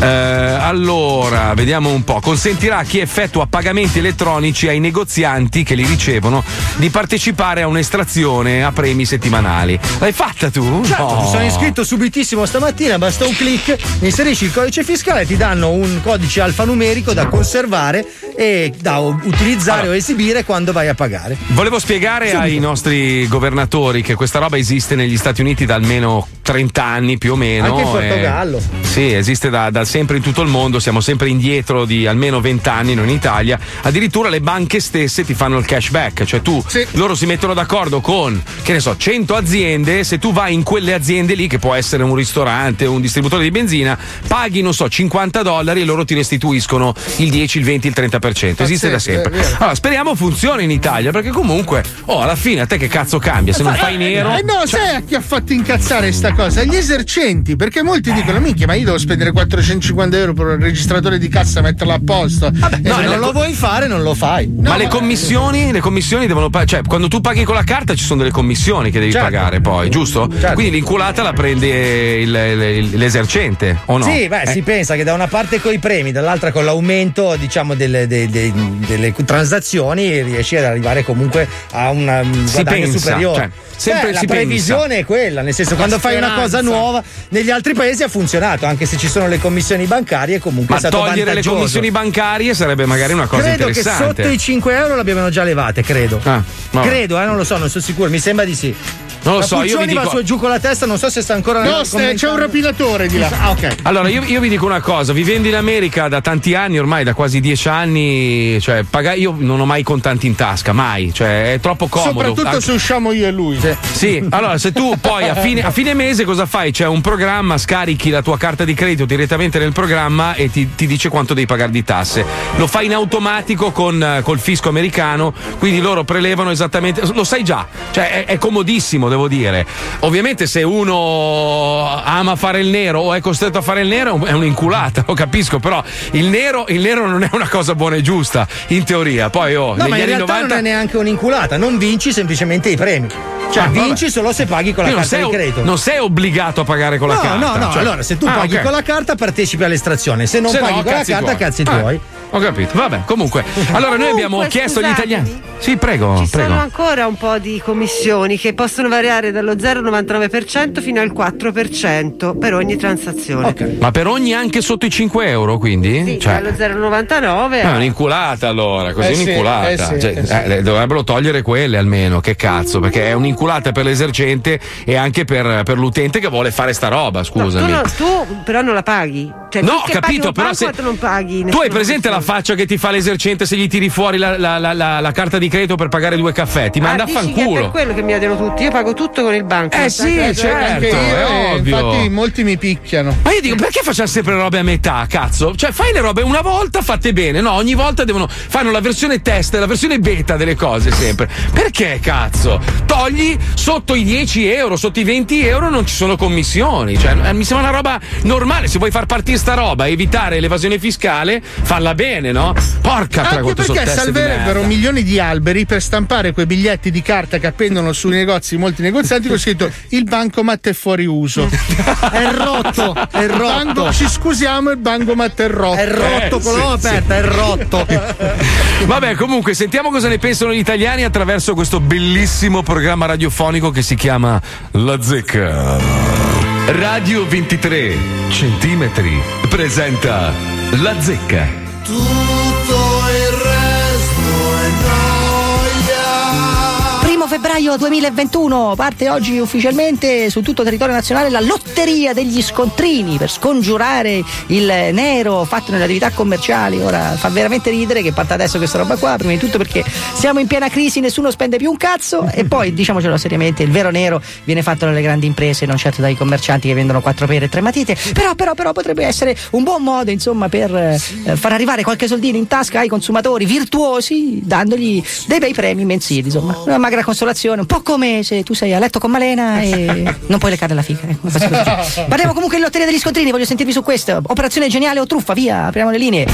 Eh, allora, vediamo un po'. Consentirà a chi effettua pagamenti elettronici ai negozianti che li ricevono di partecipare a un'estrazione a premi settimanali. L'hai fatta tu? Certo, No. mi sono iscritto subitissimo stamattina, basta un clic, inserisci il codice fiscale, ti danno un codice alfanumerico da conservare e da utilizzare o esibire quando vai a pagare. Volevo spiegare Subito. ai nostri governatori che questa roba esiste negli Stati Uniti da almeno 30 anni più o meno. Anche in e- Portogallo. Sì, esiste da, da sempre in tutto il mondo, siamo sempre indietro di almeno 20 anni noi in Italia. Addirittura le banche stesse ti fanno il cashback, cioè tu, loro si mettono d'accordo con, che ne so, 100 aziende, se tu vai in quelle aziende lì, che può essere un ristorante, un distributore di benzina, paghi, non so, 50 dollari e loro ti restituiscono il 10, il 20, il 30%. Esiste da sempre. vero. Allora, speriamo funzioni in Italia, perché comunque, oh, alla fine a te che cazzo cambia? Se non fai nero. Eh no, sai a chi ha fatto incazzare sta cosa? Gli esercenti, perché molti dicono: minchia, ma io devo spendere 450 euro per un registratore di cassa e metterlo a posto. No, Eh, se non lo vuoi fare, non lo fai. ma le commissioni, le commissioni devono pagare, cioè quando tu paghi con la carta ci sono delle commissioni che devi Certo. pagare poi, giusto? Quindi l'inculata la prende il- il- l'esercente, o no? Sì, beh, Eh. si pensa che da una parte con i premi, dall'altra con l'aumento, diciamo, delle, de- de- delle transazioni, riesci ad arrivare comunque a un Si guadagno pensa, superiore. cioè, sempre Beh, la si previsione è quella, nel senso, La quando fai una cosa nuova, negli altri paesi ha funzionato, anche se ci sono le commissioni bancarie, comunque Ma è stato togliere le vantaggioso. commissioni bancarie sarebbe magari una cosa Credo che interessante. sotto i 5 euro l'abbiano già levate, credo. Ah, vabbè. credo, eh, non lo so, non sono sicuro, mi sembra di sì. Non lo La so, io Puccioni vi va dico- su e giù con la testa, non so se sta ancora No, c'è un rapinatore di là. Ah, ok. Allora, io, io vi dico una cosa, vivendo in America da tanti anni, ormai da quasi dieci anni, cioè, paga- io non ho mai contanti in tasca, mai, cioè, è troppo comodo. Soprattutto Anche- se usciamo io e lui. Sì, allora se tu poi a fine, a fine mese cosa fai? C'è un programma, scarichi la tua carta di credito direttamente nel programma e ti, ti dice quanto devi pagare di tasse. Lo fai in automatico con, col fisco americano, quindi loro prelevano esattamente, lo sai già, cioè è, è comodissimo, devo dire. Ovviamente se uno ama fare il nero o è costretto a fare il nero è un- è un'inculata, lo capisco, però il nero, il nero non è una cosa buona e giusta, in teoria. Poi oh, No, ma in realtà 90 non è neanche un'inculata, non vinci semplicemente i premi. Cioè, Ah, vabbè. vinci solo se paghi con la carta di credito. non sei obbligato a pagare con la no, carta. no, no, cioè- allora se tu Ah, paghi ok. con la carta partecipi all'estrazione, se non Se no, paghi con la carta tuoi. cazzi Ah, tuoi. Ho capito, vabbè, comunque. Allora noi abbiamo Comunque, chiesto agli italiani. Sì, prego, Ci prego. sono ancora un po' di commissioni che possono variare dallo 0,99% fino al 4% per ogni transazione. Ma per ogni anche sotto i 5 euro, quindi? Sì, cioè, dallo 0,99 è a- un'inculata allora, così Eh sì, un'inculata. eh sì, Cioè, eh sì. eh, dovrebbero togliere quelle almeno, che cazzo, perché è un'inculata per l'esercente e anche per, per l'utente che vuole fare sta roba, Tu, scusami. no- tu però non la paghi. Cioè, No, tu ho capito, però se- bancomat non paghi. Tu hai presente la. Faccia che ti fa l'esercente se gli tiri fuori la, la- la- la- la carta di credito per pagare due caffè? Ti manda ah, a che è fanculo. per quello che mi odiano tutti. Io pago tutto con il banco. Eh sì, certo, io, è eh, ovvio. Infatti, molti mi picchiano. Ma io dico, perché facciamo sempre robe a metà, cazzo? Cioè, fai le robe una volta fatte bene, no? Ogni volta devono fanno la versione test, la versione beta delle cose sempre. Perché, cazzo? Togli sotto i 10 euro, sotto i 20 euro non ci sono commissioni. Cioè, eh, mi sembra una roba normale. Se vuoi far partire sta roba, evitare l'evasione fiscale, falla bene, no? Porca tra Anche perché salverebbero milioni di alberi per stampare quei biglietti di carta che appendono sui negozi, molti negozianti, con scritto il bancomat è fuori uso. È rotto, è rotto. Banco- ci scusiamo, il bancomat è rotto. È rotto, con la mano aperta, è rotto. Vabbè, comunque, sentiamo cosa ne pensano gli italiani attraverso questo bellissimo programma radiofonico che si chiama La Zecca. Radio 23 centimetri presenta La Zecca. Tutto febbraio 2021 parte oggi ufficialmente su tutto il territorio nazionale la lotteria degli scontrini per scongiurare il nero fatto nelle attività commerciali. Ora fa veramente ridere che parta adesso questa roba qua, prima di tutto perché siamo in piena crisi, nessuno spende più un cazzo e poi diciamocelo seriamente, il vero nero viene fatto dalle grandi imprese, non certo dai commercianti che vendono quattro pere e tre matite. Però, però, però potrebbe essere un buon modo, insomma, per eh, far arrivare qualche soldino in tasca ai consumatori virtuosi, dandogli dei bei premi mensili, insomma. Una magra consolazione, un po' come se tu sei a letto con Malena e non puoi leccare la eh, cosa così. Parliamo comunque di lotteria degli scontrini, voglio sentirvi su questo. Operazione geniale o truffa, via, apriamo le linee.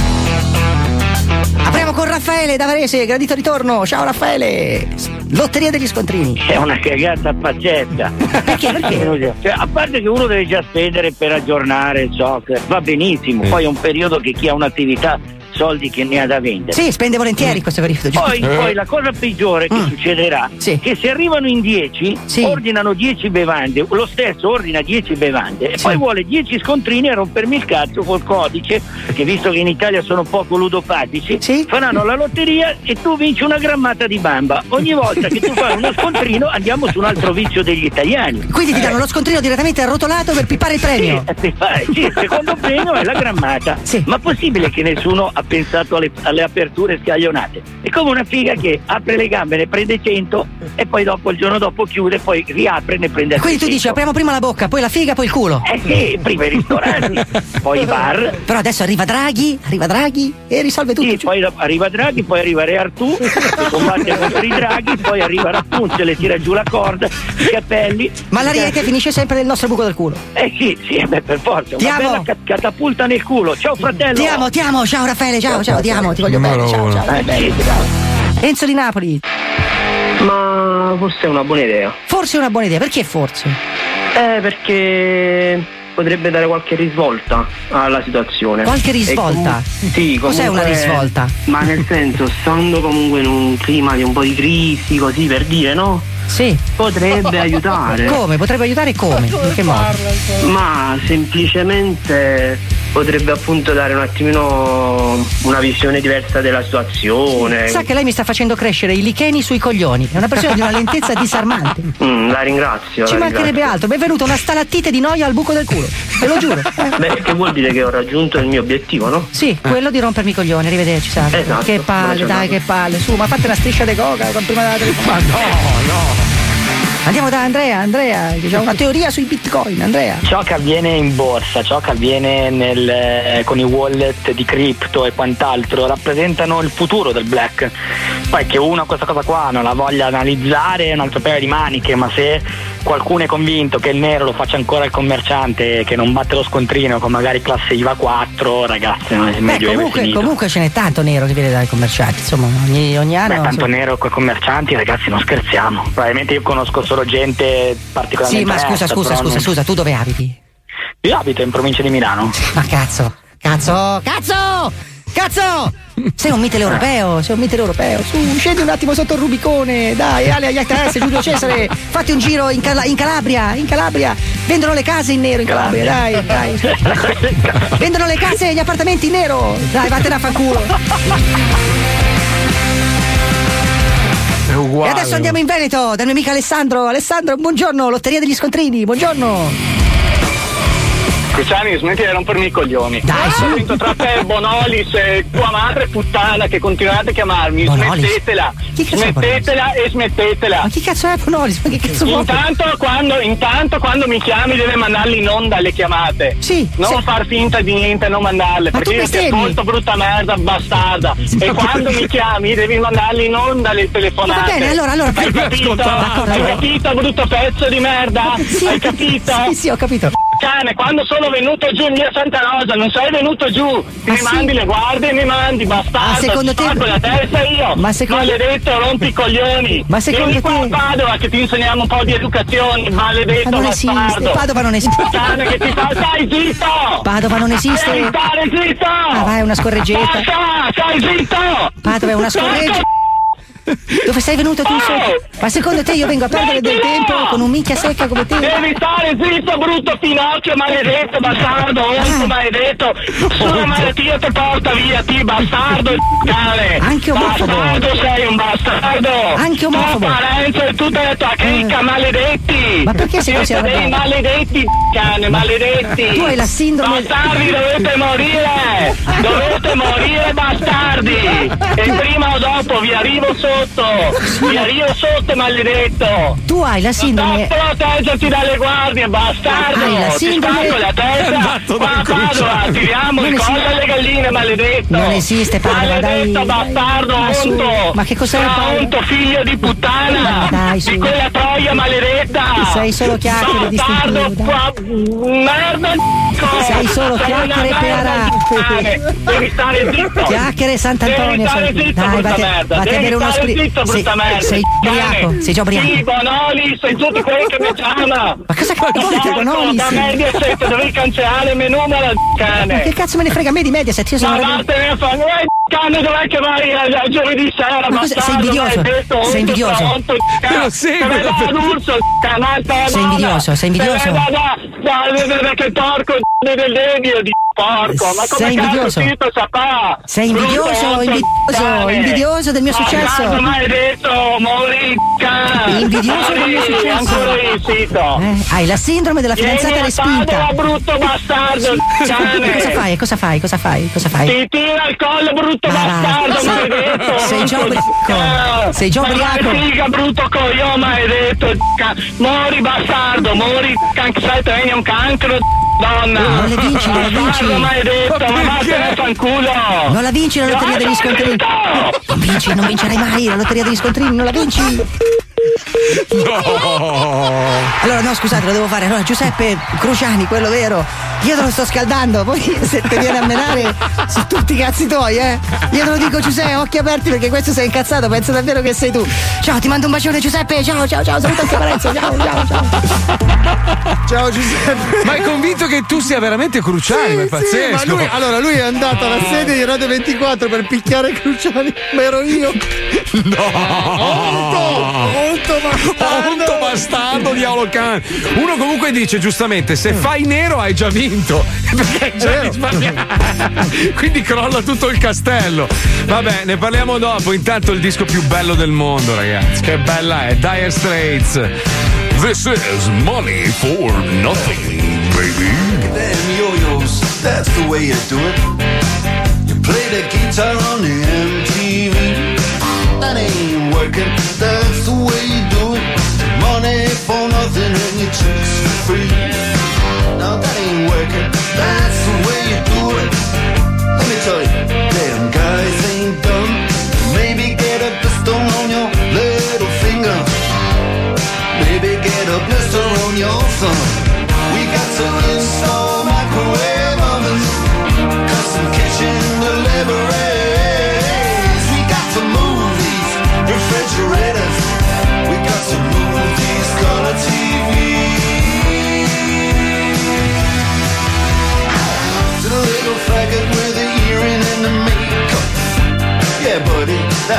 Apriamo con Raffaele da Varese, gradito ritorno. Ciao Raffaele. Lotteria degli scontrini. È una cagata pazzesca. Perché? Perché? Cioè, a parte che uno deve già spendere per aggiornare ciò che va benissimo, poi è un periodo che chi ha un'attività soldi che ne ha da vendere. Sì, spende volentieri in questo periodo. giusto? Poi, poi la cosa peggiore che succederà è che se arrivano in 10, ordinano 10 bevande, lo stesso ordina 10 bevande e poi vuole 10 scontrini a rompermi il cazzo col codice, che visto che in Italia sono poco ludopatici, faranno la lotteria e tu vinci una grammata di bamba. Ogni volta che tu fai uno scontrino andiamo su un altro vizio degli italiani. Quindi ti danno lo scontrino direttamente arrotolato per pippare il premio. Sì, eh, sì, secondo premio è la grammata. Ma possibile che nessuno ha pensato alle, alle aperture scaglionate? È come una figa che apre le gambe, ne prende 100 e poi dopo il giorno dopo chiude, poi riapre e ne prende altre Quindi tu dici 100. apriamo prima la bocca, poi la figa, poi il culo. Eh sì, prima i ristoranti, poi i bar. Però adesso arriva Draghi, arriva Draghi e risolve tutto. Sì, poi arriva Draghi, poi arriva Re Artù, che combatte contro i Draghi, poi arriva Rapunzel, le tira giù la corda, i capelli. Ma l'ariete finisce sempre nel nostro buco del culo. Eh sì, sì, eh beh, per forza. Ti Una amo. bella ca- catapulta nel culo. Ciao fratello. Ti amo, ti amo, ciao Raffaele, ciao, ciao, ti amo, ti voglio bene, ciao, ciao. Eh, sì, ciao. Enzo di Napoli. Ma forse è una buona idea. Forse è una buona idea, perché forse? Eh, perché potrebbe dare qualche risvolta alla situazione. Qualche risvolta? comu- sì, Cos'è comunque- una risvolta? Ma nel senso, stando comunque in un clima di un po' di crisi, così per dire, no? Sì. Potrebbe aiutare. Come? Potrebbe aiutare come? In che modo? Ma semplicemente potrebbe appunto dare un attimino una visione diversa della situazione. Sa che lei mi sta facendo crescere i licheni sui coglioni. È una persona di una lentezza disarmante. Mm, la ringrazio. Ci la mancherebbe ringrazio. altro. Benvenuto, una stalattite di noia al buco del culo. Ve lo giuro. Beh, che vuol dire che ho raggiunto il mio obiettivo, no? Sì, quello di rompermi i coglioni, arrivederci, sa. Esatto, che palle, dai, che palle. Su, ma fate una striscia di coca prima della telefonata. Ma no, no. Andiamo da Andrea, Andrea, che ha una teoria sui bitcoin, Andrea. Ciò che avviene in borsa, ciò che avviene nel, eh, con i wallet di cripto e quant'altro rappresentano il futuro del black. Poi che uno questa cosa qua non la voglia analizzare è un altro paio di maniche, ma se qualcuno è convinto che il nero lo faccia ancora il commerciante che non batte lo scontrino con magari classe IVA 4, ragazzi, non è meglio comunque, comunque ce n'è tanto nero che viene dai commercianti, insomma, ogni, ogni anno. Beh, tanto insomma. nero con i commercianti, ragazzi, non scherziamo. Probabilmente io conosco solo gente particolarmente Sì, ma scusa, onesta, scusa, scusa, non- scusa, tu dove abiti? Io abito in provincia di Milano. Ma cazzo, cazzo, cazzo! Cazzo! Sei un mitele europeo, sei un mitele europeo. Su, scendi un attimo sotto il Rubicone. Dai, Ale, Aiatas, Giulio Cesare, fatti un giro in, Cala- in Calabria, in Calabria. Vendono le case in nero in Calabria, dai, dai. Vendono le case e gli appartamenti in nero. Dai, vattene a fanculo. È uguale. E adesso andiamo in Veneto, dal mio amico Alessandro. Alessandro, buongiorno, Lotteria degli Scontrini, buongiorno. Cruciani, smetti di rompermi i coglioni. Dai, su. Ho vinto tra te, Bonolis e tua madre puttana che continuate a chiamarmi. Bonolis? Smettetela. Chi cazzo è Smettetela e smettetela. Ma chi cazzo è Bonolis? Ma che cazzo? Intanto quando, intanto quando mi chiami deve mandarli in onda le chiamate. Sì. Non sì. far finta di niente, non mandarle. Ma tu perché io ti ascolto brutta merda, bastarda. E quando mi chiami devi mandarli in onda le telefonate. Va bene, allora, allora. Hai capito? Hai capito, brutto pezzo di merda? Sì, Hai capito? Sì, sì, ho capito. Cane, quando sono venuto giù in via Santa Rosa, non sei venuto giù, Ah, mi sì? mandi le guardie e mi mandi, bastardo, Ah, secondo te- spacco la testa io, Ma secondo- maledetto, rompi i coglioni, Ma secondo vieni qua te- a Padova che ti insegniamo un po' di educazione, maledetto Ma non esiste, bastardo, Padova non esiste. cane che ti fa, stai zitto, Padova non esiste. devi stare zitto, Ah, vai, una scorreggetta. basta, stai zitto, Padova è una scorreggia. Dove sei venuto tu? sotto? Ma secondo te io vengo a perdere del tempo con un minchia secca come te? Devi stare zitto, brutto Pinocchio, maledetto, bastardo, orco maledetto. Sulla malattia ti porta via, ti bastardo, cane. Anche omofobo. Bastardo sei un bastardo. Anche omofobo. Tua Parenzo e tutta la tua cricca, maledetti. Ma perché sei così Siete dei arrabbiato? maledetti, cane, maledetti. Tu hai la sindrome- Bastardi, dovete morire. Dovete morire, bastardi. E prima o dopo vi arrivo sotto. Vi arrivo sotto, maledetto. Tu hai la sindrome. Non proteggerti dalle guardie, bastardo! Hai la Ti sindrome- spacco la testa! Ma Padova, tiriamo il collo alle galline, maledetto! Non esiste, Padova, dai, Maledetto dai. bastardo, Ma su, onto! ma che cos'è, onto, figlio di puttana! Dai, su. Di quella troia maledetta! Sei solo chiacchiere Bastardo, distintivo, qua, merda, c***o! Sei solo chiacchiere merda, Devi stare zitto! Chiacchiere Sant'Antonio. Devi stare sei- zitto, Dai, brutta vatti, merda! vatti a Devi stare spritz. zitto, Sei, brutta merda! sei ubriaco, sei già ubriaco. Sì, Bonoli, sei tutti quelli che mi chiamano! Ma cosa vuoi che Bonoli? Da? Mediaset dovevi cancellare il numero, Ma cane! che cazzo me ne frega a me di Mediaset? Io sono Ma vattene a fare, eh, cane, dov'è che vai a, a giovedì sera, Ma cosa- sei invidioso? maledetto, Sei invidioso? onto, Me lo Sei invidioso, sei invidioso? Da, da, che porco del legno di porco, ma come Sei invidioso? sapà? Sei invidioso, invidioso, invidioso del mio Ma successo. cazzo, maledetto, moricca! Invidioso del mio Morì, successo. Eh, hai la sindrome della fidanzata respinta. Brutto bastardo! Cosa fai? Cosa fai? Cosa fai? Cosa fai? Ti tira il collo, brutto bastardo, sei- maledetto! sei già ubriaco. Sei già Ma ubriaco. figa, brutto coglione, maledetto! Mori, bastardo, mori, can- sai, te un cancro, donna! Non le vinci, non le vinci. Bastardo, maledetto, ma vattene fanculo! Non la vinci la lotteria degli scontrini. Non vinci, non vincerai mai la lotteria degli scontrini, non la vinci. Allora, no, scusate, lo devo fare. Allora, Giuseppe Cruciani, quello vero. Io te lo sto scaldando, poi se te viene a menare su tutti i cazzi tuoi, eh. Io te lo dico, Giuseppe, occhi aperti perché questo sei incazzato, penso davvero che sei tu. Ciao, ti mando un bacione, Giuseppe. Ciao, ciao, ciao, saluta anche Parenzo. Ciao, ciao, ciao. Ciao Giuseppe. Ma è convinto che tu sia veramente cruciale, ma è Sì, pazzesco. ma lui, allora lui è andato alla sede di Radio 24 per picchiare Cruciani, ma ero io. Onto, bastardo. Onto bastardo diavolo can. Uno comunque dice giustamente: se fai nero hai già vinto. Perché hai già risparmiato. Quindi crolla tutto il castello. Vabbè, ne parliamo dopo. Intanto il disco più bello del mondo, ragazzi. Che bella è, Dire Straits. This is money for nothing, baby. Damn yo-yos, that's the way you do it. You play the guitar on the MTV. That ain't working, that's the way for nothing and your chicks for free. Now that ain't working, that's the way you do it. Let me tell you, damn guys ain't dumb. Maybe get a pistol on your little finger. Maybe get a blister on your thumb.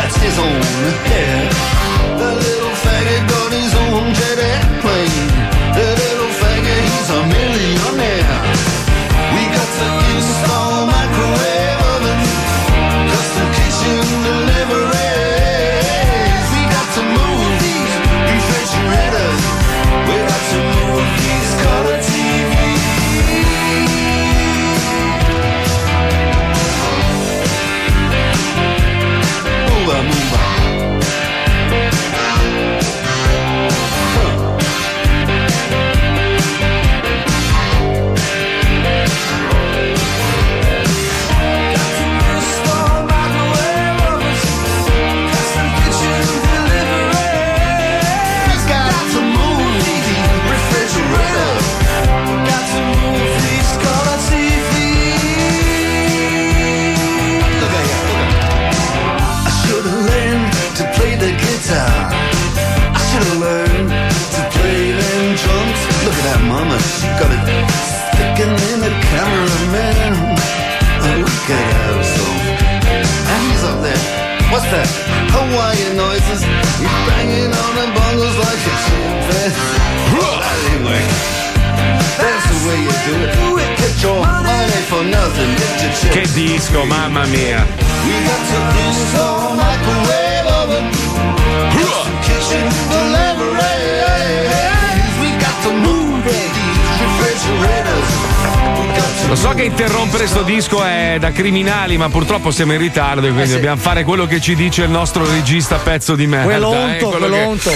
That's his own hair. The little faggot got his own jet We got some Lo so che interrompere sto disco è da criminali, ma purtroppo siamo in ritardo e quindi dobbiamo fare quello che ci dice il nostro regista pezzo di merda. Quello eh, onto, quello quello che- onto.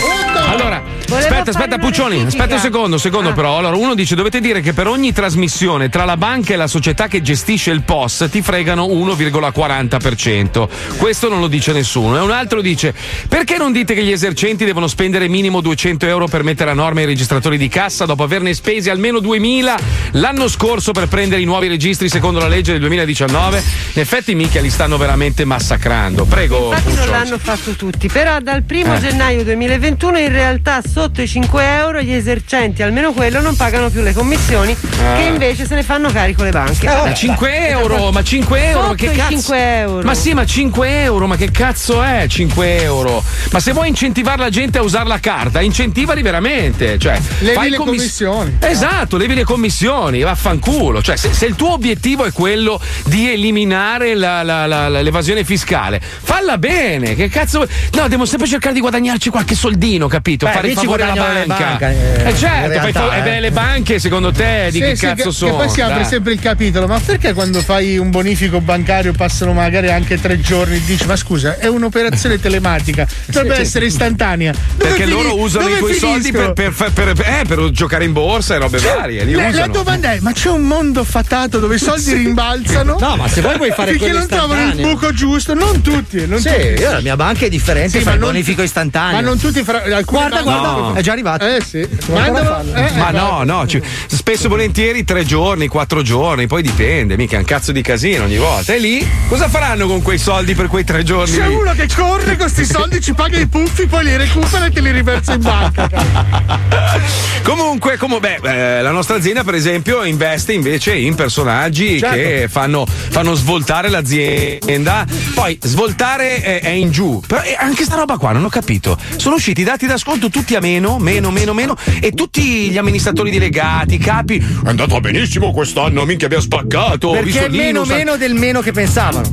Allora, aspetta, aspetta, Puccioni, aspetta un secondo, secondo Ah. però. Allora, uno dice: dovete dire che per ogni trasmissione tra la banca e la società che gestisce il POS ti fregano 1,40%. Questo non lo dice nessuno. E un altro dice: perché non dite che gli esercenti devono spendere minimo 200 euro per mettere a norma i registratori di cassa dopo averne spesi almeno 2000 l'anno scorso per prendere i nuovi registri secondo la legge del 2019? In effetti, mica li stanno veramente massacrando. Prego. Infatti non Puccioni. l'hanno fatto tutti, però dal primo Eh. gennaio 2021 in realtà sotto i 5 euro gli esercenti, almeno quello, non pagano più le commissioni Ah. che invece se ne fanno carico le banche. Ma 5 euro, ma 5 euro, ma che cazzo? 5 euro. Ma sì, ma 5 euro, ma che cazzo è 5 euro? Ma se vuoi incentivare la gente a usare la carta, incentivali veramente. Cioè, Levi fai le commiss- commissioni. Esatto, levi le commissioni, vaffanculo. Cioè, se, se il tuo obiettivo è quello di eliminare la- la- la- la- l'evasione fiscale, falla bene. Che cazzo vuoi? No, devo sempre cercare di guadagnarci qualche soldino, capito? Beh, Fare lì guadagnano le banca. banche, eh, Eh, certo, fai realtà, fa- eh, eh. le banche, secondo te, di Sì, che sì, cazzo che, sono? Che poi si apre Dai. sempre il capitolo, ma perché quando fai un bonifico bancario passano magari anche tre giorni? Dici, ma scusa, è un'operazione telematica, dovrebbe Sì. essere istantanea. Dove Perché fini- loro usano i tuoi soldi per, per- per- per- eh, per giocare in borsa e robe Cioè, varie. Li la, la usano. domanda è: ma c'è un mondo fatato dove i soldi rimbalzano? No, ma se vuoi puoi fare quello non trovano il buco giusto, non tutti. Non Sì, tutti. io la mia banca è differente, Sì, fa ma il bonifico istantaneo. Ma non tutti fra, Guarda, guarda, No. È già arrivato. Eh sì. Mandalo- farlo. eh, Ma eh, no, no, ci- spesso e volentieri tre giorni, quattro giorni, poi dipende, mica è un cazzo di casino ogni volta. E lì cosa faranno con quei soldi per quei tre giorni? C'è lì? uno che corre con questi soldi, ci paga i puffi, poi li recupera e te li riversa in banca. Comunque, come, beh, eh, la nostra azienda, per esempio, investe invece in personaggi Certo. che fanno, fanno svoltare l'azienda. Poi svoltare è, è in giù. Però eh, anche sta roba qua, non ho capito. Sono usciti i dati d'ascolto tutti a meno, meno, meno, meno. E tutti gli amministratori delegati, i capi. È andato benissimo quest'anno, minchia, abbiamo spaccato. Perché è meno Linus, meno del meno che pensavano.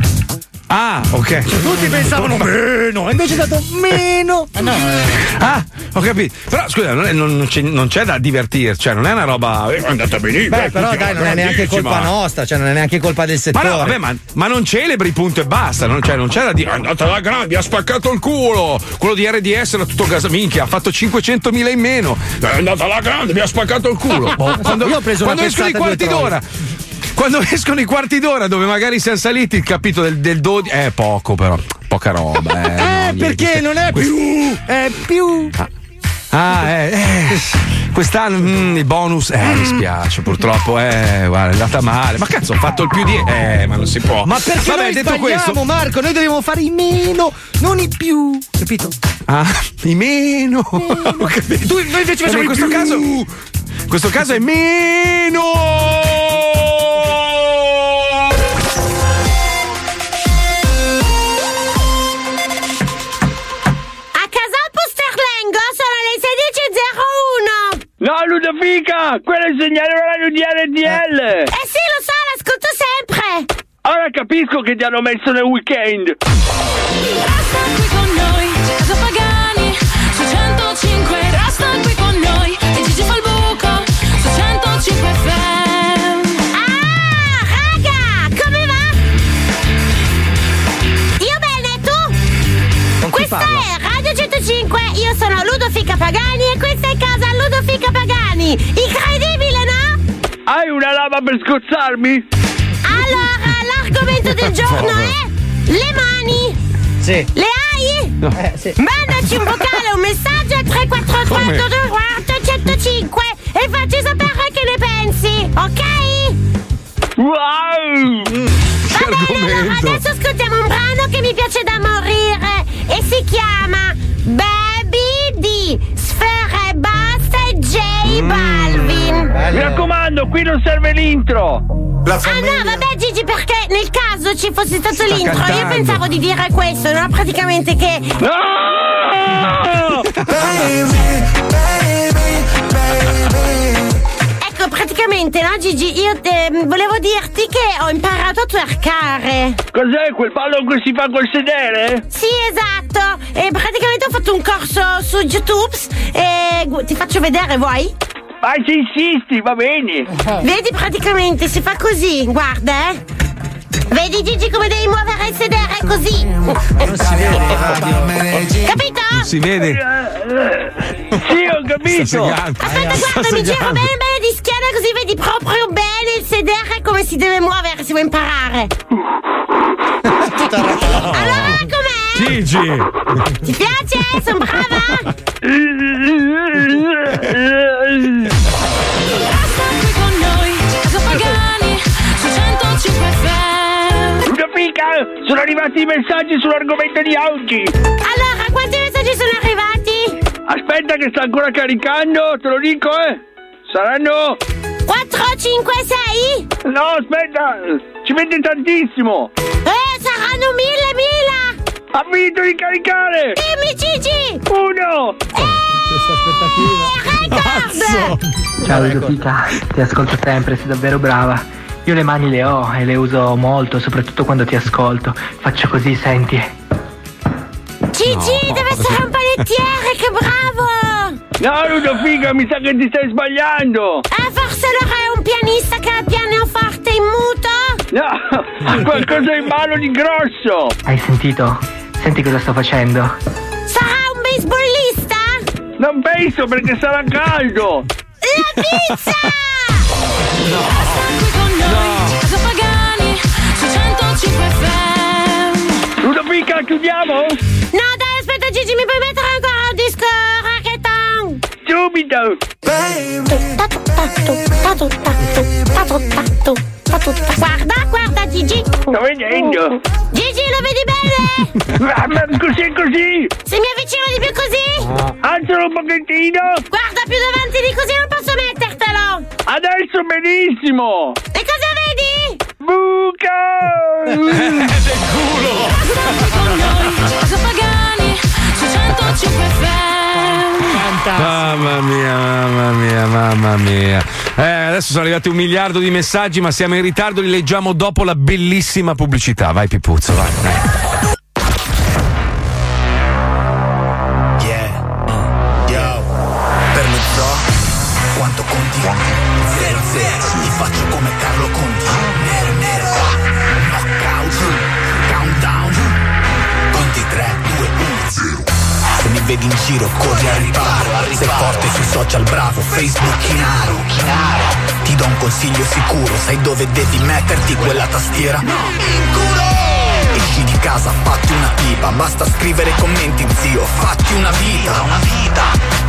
Ah, ok. Tutti pensavano meno, invece è stato meno. Ah, ho capito. Però scusa, non, è- non- c'è, non c'è da divertirci, cioè non è una roba. eh, È andata benissimo. Beh, però dai, non è neanche colpa nostra, cioè non è neanche colpa del Ma settore. no, vabbè, ma, ma non celebri, punto e basta. Non, cioè, non c'è da dire. È andata alla grande, ha spaccato il culo. Quello di RDS era tutto gas. Minchia, ha fatto 500.000 in meno. È andata alla grande, mi ha spaccato il culo. Boh, quando Io ho preso quando escono i pestata quarti d'ora. Quando escono i quarti d'ora dove magari siamo saliti il capito del, del 12. Eh, poco però. Poca roba. Eh, Eh, no, perché non è queste- più, è più. Ah, eh, eh, quest'anno mm, il bonus, eh, mi spiace, purtroppo, eh, guarda, è andata male. Ma cazzo, ho fatto il più di. Eh, ma non si può. Ma perché Vabbè, noi detto questo. Marco? Noi dobbiamo fare i meno, non i più. Capito? Ah, i meno. Capito. Tu, noi invece facciamo in i questo più. caso. In questo caso è meno. No, Ludovica! Quello è il segnale orario di RDL! Eh sì, lo so, l'ascolto sempre. Ora capisco che ti hanno messo nel weekend! Resta qui con noi, Casa Pagani su 105. Resta qui con noi e Gigi fa il buco su 105 FM. Ah, raga, come va? Io bene, tu? Con chi Questa parla? è Radio 105, io sono Ludofica Pagani e questa è casa Ludofica Pagani. Incredibile, no? Hai una lama per scozzarmi? Allora, l'argomento del giorno è le mani. Sì. Le hai? No. Eh, sì. Mandaci un vocale, un messaggio al 343 Come? 240 105 e facci sapere che ne pensi, ok? Wow! Va bene, allora adesso ascoltiamo un brano che mi piace da morire e si chiama Baby di Sfera e Basta Balvin. Mi raccomando, qui non serve l'intro! Ah no, vabbè Gigi, perché nel caso ci fosse stato Sta l'intro, io cantando. pensavo di dire questo, no? Praticamente che... No! Ecco, praticamente, no, Gigi, io eh, volevo dirti che ho imparato a twerkare. Cos'è quel ballo che si fa col sedere? Sì, esatto. E praticamente ho fatto un corso su YouTube e ti faccio vedere, vuoi? Ma se insisti, va bene. Vedi praticamente si fa così, guarda, eh. Vedi Gigi come devi muovere il sedere così. Non si vede, Capito? Non si vede. Sì, ho capito. Segando. Aspetta, guarda, mi giro bene bene di schiena così vedi proprio bene il sedere come si deve muovere, si vuoi imparare. Allora com'è? Gigi. Ti piace? Sono brava? con noi, Casa Pagani, su 105 FM. Una fica, sono arrivati i messaggi sull'argomento di oggi. Allora, quanti messaggi sono arrivati? Aspetta che sta ancora caricando, te lo dico, eh. Saranno... 4, 5, 6? No, aspetta, ci mette tantissimo. Eh, saranno mille, mille! Ha finito di caricare! Dimmi Gigi! Uno! Record! Ciao Ludovica, ti ascolto sempre, sei davvero brava. Io le mani le ho e le uso molto, soprattutto quando ti ascolto. Faccio così, senti. Gigi, deve essere un panettiere, che bravo! No, Ludovica, mi sa che ti stai sbagliando. Eh, forse allora è un pianista che ha pianoforte in muto? No, qualcosa in mano di grosso. Hai sentito? Senti cosa sto facendo? Sarà un baseballista? Non penso perché sarà caldo. La pizza! Con noi, Casa Pagani, su 105 FM. Ludovica, chiudiamo? No, dai, aspetta Gigi, mi puoi mettere ancora un disco raccheton? Subito. Guarda, guarda Gigi. Sto vedendo. Gigi, lo vedi bene? Ma, ma così così? Se mi avvicino di più così? Alzalo un pochettino. Guarda più davanti di così non posso. Adesso benissimo. E cosa vedi? Buca. Del culo. Con noi, Casa Pagani, su 105 FM. Mamma mia, mamma mia, mamma mia. Eh, adesso sono arrivati un miliardo di messaggi, ma siamo in ritardo, li leggiamo dopo la bellissima pubblicità. Vai Pipuzzo, vai. vai. Vedi in giro corri al riparo Sei forte sui social bravo Facebook chinaro Ti do un consiglio sicuro Sai dove devi metterti quella tastiera? In culo Esci di casa, fatti una pipa, basta scrivere commenti zio, fatti una vita, una vita.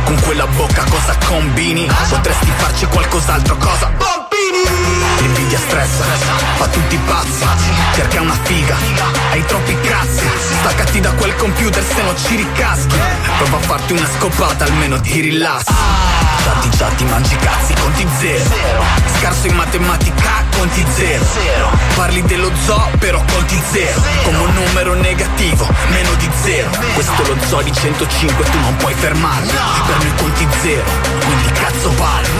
Con quella bocca cosa combini? Potresti farci qualcos'altro, cosa? Bambini! L'invidia stressa, fa tutti pazzi, cerca una figa, hai troppi cazzi, staccati da quel computer se no ci ricaschi. Prova a farti una scopata, almeno ti rilassi. Dati già ti mangi cazzi, conti zero. Scarso in matematica, conti zero. Parli dello zoo, però conti zero. Come un numero negativo, meno di zero. Questo è lo zoo di 105, tu non puoi fermarmi. Per noi conti zero, quindi cazzo parli.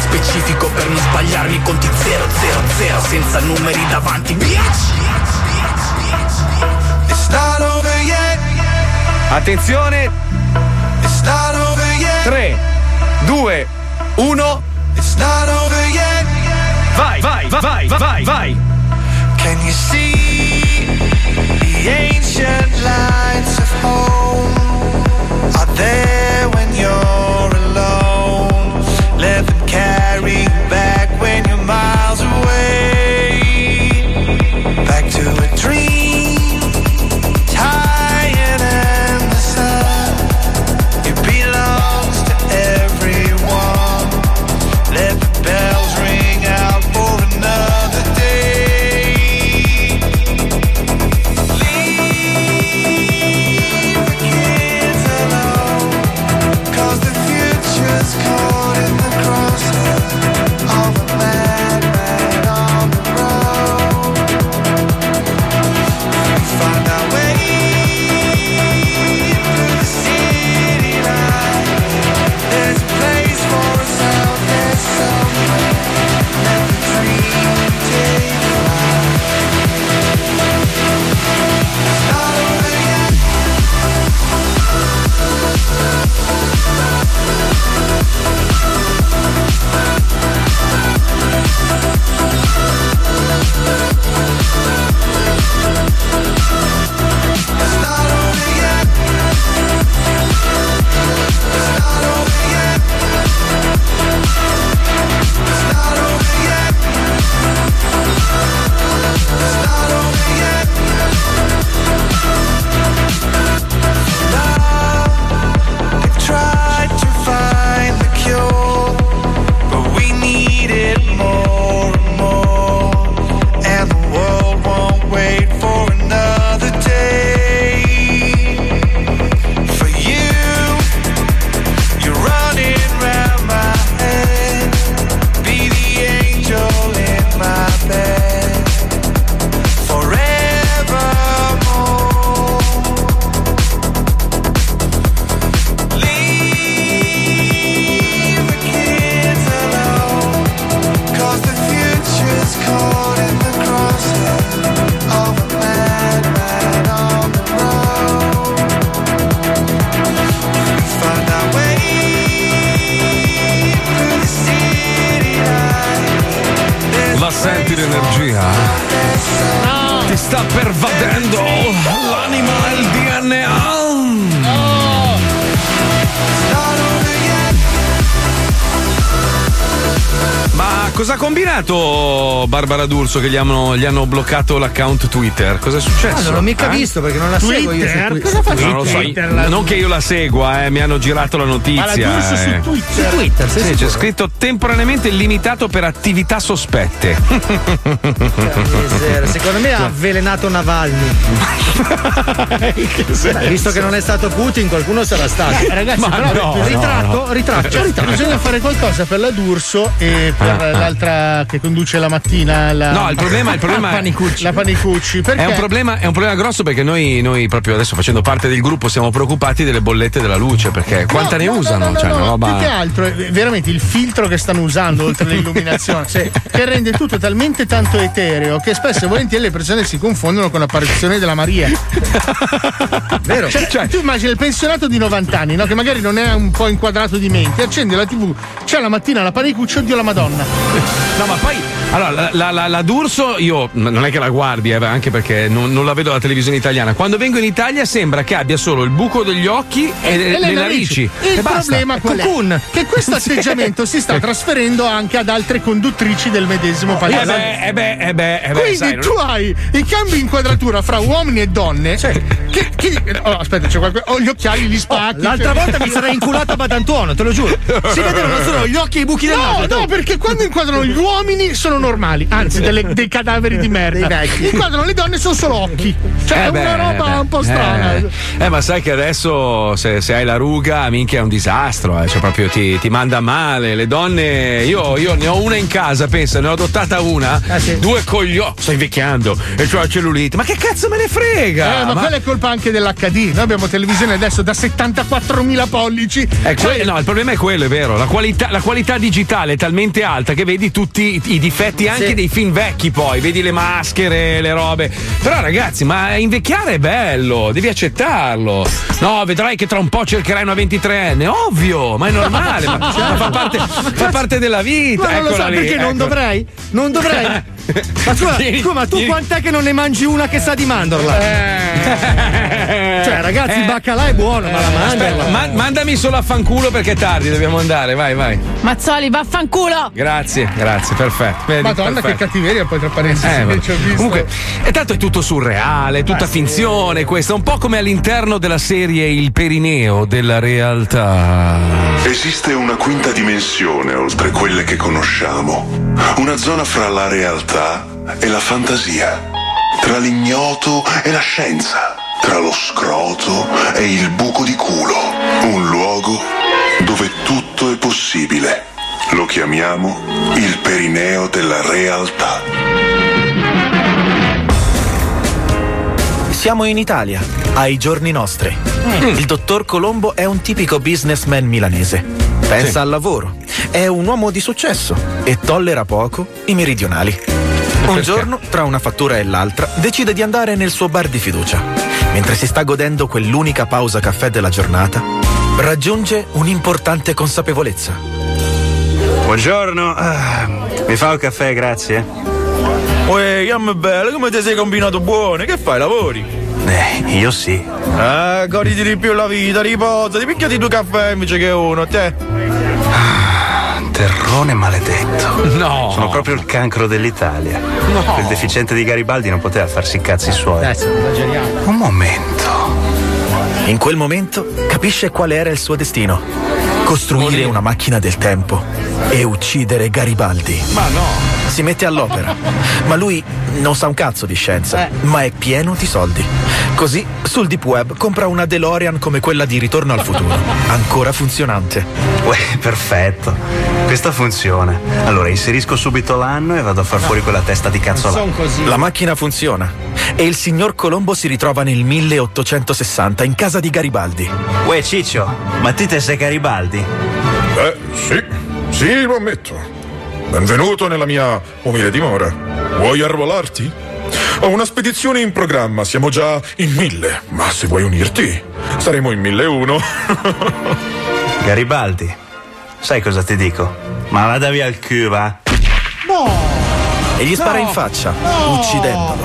Specifico per non sbagliarmi, conti zero, zero, zero, senza numeri davanti. Bitch! Attenzione, It's not over yet. 3, 2, 1. It's not over yet. Vai, vai, vai, vai, vai, vai. Can you see the ancient lights of home are there D'Urso che gli hanno, gli hanno bloccato l'account Twitter? Cosa è successo? Ah, non l'ho mica Eh? visto perché non la seguo io. su Twitter? Twitter. Cosa fa Non lo so, Twitter, io- non che io la segua, eh, mi hanno girato la notizia. Ma la D'Urso su eh. Twitter? Su Twitter, sei sì, c'è sicuro? scritto temporaneamente limitato per attività sospette. Miseria, Secondo me ha avvelenato Navalny. Beh, visto che non è stato Putin, qualcuno sarà stato. Eh, ragazzi, però ritratto, ritratto, Cioè, ritratto. bisogna fare qualcosa per la D'Urso e per Ah, ah. l'altra che conduce la mattina. La... No, il problema, il problema La Panicucci. La Panicucci. Perché? È un, problema, è un problema grosso perché noi, noi proprio adesso facendo parte del gruppo siamo preoccupati delle bollette della luce perché quanta ne no, usano? No, no, cioè, no, no, roba- Più che altro è veramente il filtro che stanno usando oltre all'illuminazione che rende tutto talmente tanto etereo che spesso e volentieri le persone si confondono con l'apparizione della Maria. Vero? Cioè, tu immagini il pensionato di 90 anni, no? che magari non è un po' inquadrato di mente, accende la TV, c'è la mattina la panicuccia, oddio la Madonna. No, ma poi allora, la, la, la- la D'Urso, io non è che la guardi, eh, anche perché non, non la vedo alla televisione italiana. Quando vengo in Italia sembra che abbia solo il buco degli occhi e, le, le narici. Il e basta. problema qual è? Cocoon. Che questo Sì. atteggiamento si sta trasferendo anche ad altre conduttrici del medesimo paese. Eh beh, eh beh, eh beh, eh beh, Quindi sai, non- tu hai i cambi di inquadratura fra uomini e donne. Che, che- oh, aspetta, c'è qualcosa. Ho gli occhiali, li spacchi. Oh, L'altra cioè- volta mi sarei inculato a Badantuono, te lo giuro. Si vedevano solo gli occhi e i buchi del No, naso. no, perché quando inquadrano gli uomini sono normali, anzi, delle- dei cadaveri di merda. Inquadrano le donne sono solo occhi. Cioè, Eh è beh, una roba eh beh. un po' strana. Eh, eh, ma sai che adesso se, se hai la ruga, minchia è un disastro, eh, cioè proprio ti, ti manda male. Le donne, io, io ne ho una in casa, pensa, ne ho adottata una, due coglioni, sto invecchiando, e c'ho la cellulite. Ma che cazzo me ne frega? Eh, ma, Ma- quella è colpa anche dell'HD. Noi abbiamo televisione adesso da 74.000 pollici. È Cioè, que- no, il problema è quello, è vero. La qualità, la qualità digitale è talmente alta che vedi tutti i, i difetti anche Sì. dei film vecchi, poi vedi le maschere, le robe. Però, ragazzi, ma invecchiare è bello, devi accettarlo. No, vedrai che tra un po' cercherai una 23enne. Ovvio, ma è normale, ma, ma fa, parte, fa parte della vita. Ma non lo so lì, perché non ecco. dovrei? Non dovrei? Ma scusa, scusa, ma tu quant'è che non ne mangi una che sa di mandorla? Cioè, ragazzi, il Eh. baccalà è buono, ma la mandorla. Ma- mandami solo a fanculo perché è tardi, dobbiamo andare. Vai, vai. Mazzoli, vaffanculo! Grazie, grazie, perfetto. Vedi, Madonna, perfetto. che cattiveria poi tra parentesi. Eh, che vabbè. ci ho visto. Comunque, e tanto è tutto surreale, è tutta finzione questa, un po' come all'interno della serie Il perineo della realtà. Esiste una quinta dimensione oltre quelle che conosciamo. Una zona fra la realtà e la fantasia. Tra l'ignoto e la scienza. Tra lo scroto e il buco di culo. Un luogo dove tutto è possibile. Lo chiamiamo il perineo della realtà. Siamo in Italia, ai giorni nostri. Il dottor Colombo è un tipico businessman milanese. Pensa al lavoro, è un uomo di successo e tollera poco i meridionali. Un giorno, tra una fattura e l'altra, decide di andare nel suo bar di fiducia. Mentre si sta godendo quell'unica pausa caffè della giornata, raggiunge un'importante consapevolezza. Buongiorno, Ah, mi fa un caffè, grazie. Uè, chiammi bello, come ti sei combinato buono? Che fai, lavori? Eh, io sì. Ah, goditi di più la vita, riposa, ti picchiati due caffè invece che uno, te. Terrone maledetto. No. Sono proprio il cancro dell'Italia. Quel deficiente di Garibaldi non poteva farsi i cazzi suoi. Un momento. In quel momento capisce qual era il suo destino. Costruire una macchina del tempo e uccidere Garibaldi. Ma no! Si mette all'opera, ma lui non sa un cazzo di scienza, ma è pieno di soldi. Così sul deep web compra una DeLorean come quella di Ritorno al futuro, ancora funzionante. Uè, perfetto. Questa funziona. Allora inserisco subito l'anno e vado a far fuori quella testa di cazzo là. La macchina funziona e il signor Colombo si ritrova nel 1860 in casa di Garibaldi. Uè, Ciccio, ma ti te sei Garibaldi? Eh, sì, sì, lo ammetto. Benvenuto nella mia umile dimora. Vuoi arruolarti? Ho una spedizione in programma, siamo già in mille, ma se vuoi unirti, saremo in mille e uno. Garibaldi, sai cosa ti dico? Ma vada via il culo, va? No! e gli spara No. in faccia, No. uccidendolo.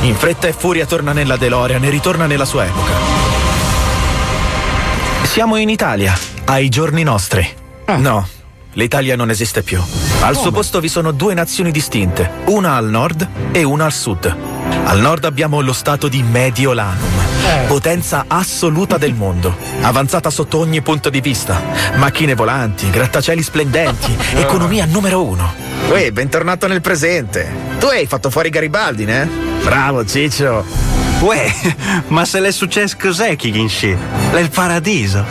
In fretta e furia torna nella DeLorean e ritorna nella sua epoca. Siamo in Italia, ai giorni nostri. No, l'Italia non esiste più. Al suo posto vi sono due nazioni distinte, una al nord e una al sud. Al nord abbiamo lo stato di Mediolanum, potenza assoluta del mondo, avanzata sotto ogni punto di vista, macchine volanti, grattacieli splendenti, economia numero uno. Uè, bentornato nel presente. Tu hai fatto fuori Garibaldi, eh? Bravo, Ciccio. Uè, ma se le è successo cos'è Kiginshi? È il paradiso.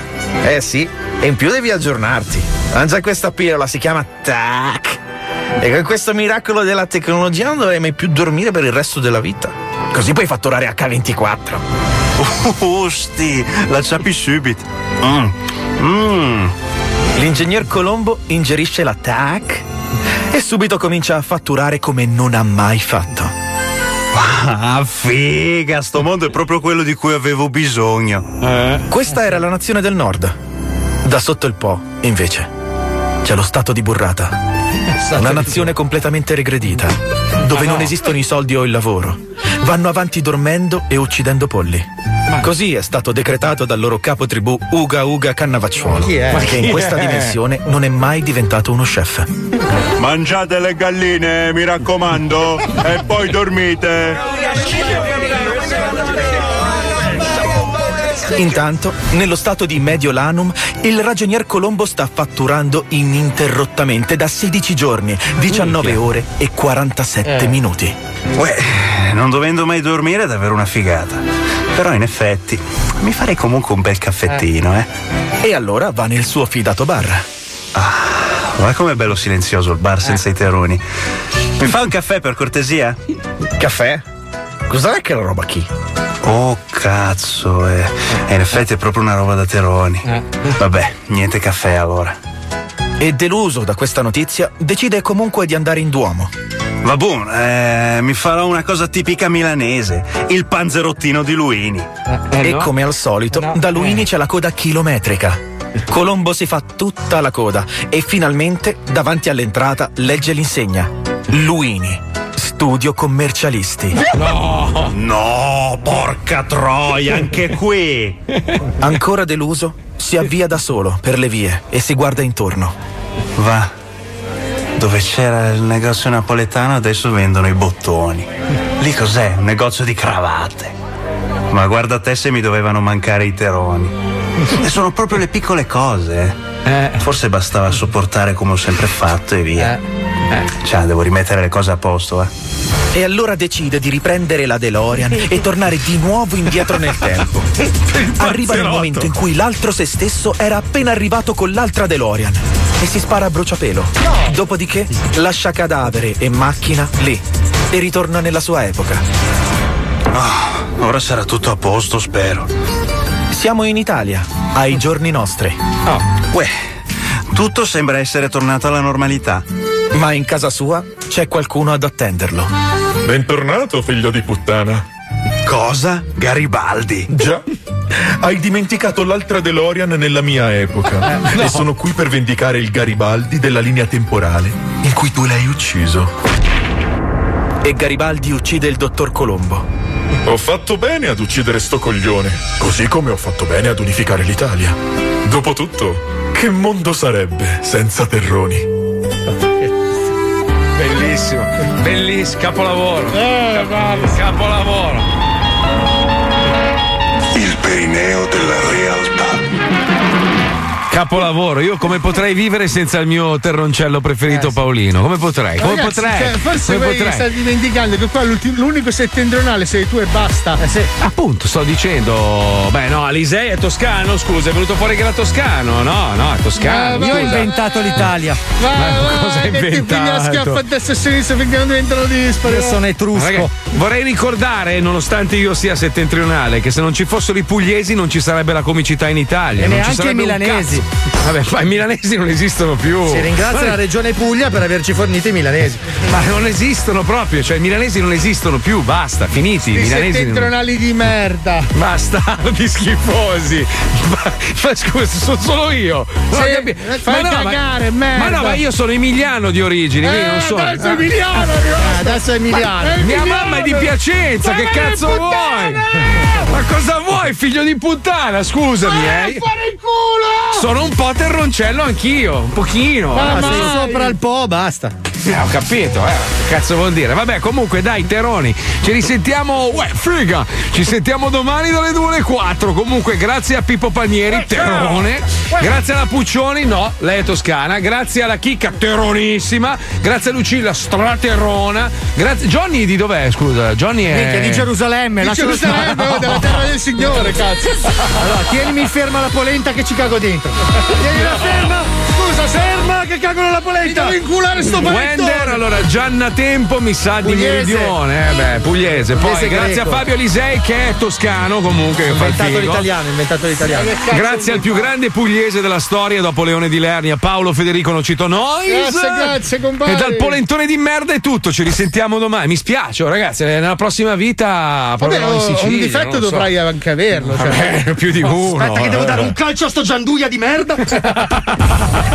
Eh sì, e in più devi aggiornarti. Mangia questa pillola, si chiama TAC. E con questo miracolo della tecnologia non dovrai mai più dormire per il resto della vita. Così puoi fatturare H24. Usti, la ciapi subito. Mm. Mm. L'ingegner Colombo ingerisce la TAC e subito comincia a fatturare come non ha mai fatto. Ah, figa, sto mondo è proprio quello di cui avevo bisogno. Questa era la nazione del nord. Da sotto il Po, invece, c'è lo stato di burrata. Una nazione completamente regredita, dove non esistono i soldi o il lavoro. Vanno avanti dormendo e uccidendo polli. Così è stato decretato dal loro capo tribù Uga Uga Cannavacciuolo? Ma che in questa dimensione non è mai diventato uno chef. Mangiate le galline, mi raccomando, e poi dormite. Intanto, nello stato di Mediolanum, il ragionier Colombo sta fatturando ininterrottamente da 16 giorni, 19 ore e 47 Eh. minuti. Uè, non dovendo mai dormire è davvero una figata. Però in effetti mi farei comunque un bel caffettino, eh. E allora va nel suo fidato bar. Guarda com'è bello silenzioso il bar senza i teroni. Mi fa un caffè per cortesia? Caffè? Cos'è che la roba qui? Oh cazzo, eh. E in effetti è proprio una roba da teroni. Vabbè, niente caffè allora. E deluso da questa notizia, decide comunque di andare in Duomo. Va buono, eh, mi farò una cosa tipica milanese, il panzerottino di Luini. e come al solito, da Luini c'è la coda chilometrica. Colombo si fa tutta la coda e finalmente, davanti all'entrata, legge l'insegna. Luini, studio commercialisti. No! No, porca troia, anche qui! Ancora deluso, si avvia da solo per le vie e si guarda intorno. Va. Dove c'era il negozio napoletano adesso vendono i bottoni. Lì cos'è? Un negozio di cravatte. Ma guarda te se mi dovevano mancare i teroni. E sono proprio le piccole cose. eh. Forse bastava sopportare come ho sempre fatto e via. Cioè, devo rimettere le cose a posto, eh. E allora decide di riprendere la DeLorean e tornare di nuovo indietro nel tempo. Arriva nel momento in cui l'altro se stesso era appena arrivato con l'altra DeLorean e si spara a bruciapelo. Dopodiché lascia cadavere e macchina lì e ritorna nella sua epoca. Ah, ora sarà tutto a posto, spero. Siamo in Italia, ai giorni nostri. Uè, tutto sembra essere tornato alla normalità. Ma in casa sua c'è qualcuno ad attenderlo. Bentornato, figlio di puttana. Cosa? Garibaldi? Già. Hai dimenticato l'altra DeLorean nella mia epoca. Eh, no. E sono qui per vendicare il Garibaldi della linea temporale in cui tu l'hai ucciso. E Garibaldi uccide il dottor Colombo. Ho fatto bene ad uccidere sto coglione, così come ho fatto bene ad unificare l'Italia. Dopotutto, che mondo sarebbe senza terroni? Bellissimo, bellissimo, capolavoro. Eh, Capolavoro. Il perineo della realtà. Capolavoro, io come potrei vivere senza il mio terroncello preferito Paolino? Come potrei? Come Ragazzi, potrei? cioè, forse Come voi potrei? state dimenticando che qua l'unico settentrionale sei tu e basta. Appunto, sto dicendo. Beh, no, Alisei è toscano, scusa, è venuto fuori che era toscano. No, no, è toscano. Eh, Io ho inventato l'Italia. Ma va, cosa hai ti piglia la inventato? schiaffa a destra e a sinistra finché non diventano dispari. Io sono etrusco. Raga, vorrei ricordare, nonostante io sia settentrionale, che se non ci fossero i pugliesi non ci sarebbe la comicità in Italia. E non ci neanche i milanesi. Vabbè, ma i milanesi non esistono più. Si ringrazia Ma- la regione Puglia per averci fornito i milanesi. Ma non esistono proprio, cioè i milanesi non esistono più, basta, finiti. I milanesi non... settentrionali di merda. Basta, di schifosi. Ma, ma scusa, sono solo io. Non Sì, Ma no, cagare, ma, merda. Ma no, ma io sono emiliano di origini, quindi non sono. adesso Emiliano è arrivato. Eh, adesso è Emiliano. Ma- Mia mamma è di Piacenza, che cazzo vuoi? Ma cosa vuoi, figlio di puttana? Scusami, eh. Fare il culo! Sono un po' terroncello anch'io, un pochino. Ah, eh. sei sopra il po', basta. Eh, ho capito, eh. Che cazzo vuol dire? Vabbè, comunque, dai, Teroni, ci risentiamo. Uè, figa! Ci sentiamo domani dalle 2 alle 4. Comunque, grazie a Pippo Panieri, Terone. Grazie alla Puccioni, no, lei è toscana. Grazie alla Chicca, Teronissima. Grazie a Lucilla, straterrona. Grazie. Johnny di dov'è? Scusa, Johnny è. Minchia, di Gerusalemme, Di Gerusalemme, oh, della terra del Signore, cazzo. Allora, tienimi ferma la polenta che ci cago dentro. Tienila ferma! Scusa, ferma che cago nella polenta! Mi devo inculare sto panettone! Wender, allora Gianna Tempo mi sa di Pugliese. meridione, eh beh, pugliese. Poi Pugliese grazie greco. a Fabio Lisei che è toscano comunque, Inventato l'italiano, inventato l'italiano. Grazie al più grande pugliese della storia dopo Leone di Lernia, Paolo Federico Nocito Nois. Grazie, grazie, compare. E dal polentone di merda è tutto, ci risentiamo domani. Mi spiace, oh, ragazzi, nella prossima vita proverò in Sicilia. un difetto lo so. dovrai anche averlo. Cioè. Vabbè, più di uno. Aspetta che devo eh. dare un calcio a sto gianduia di merda.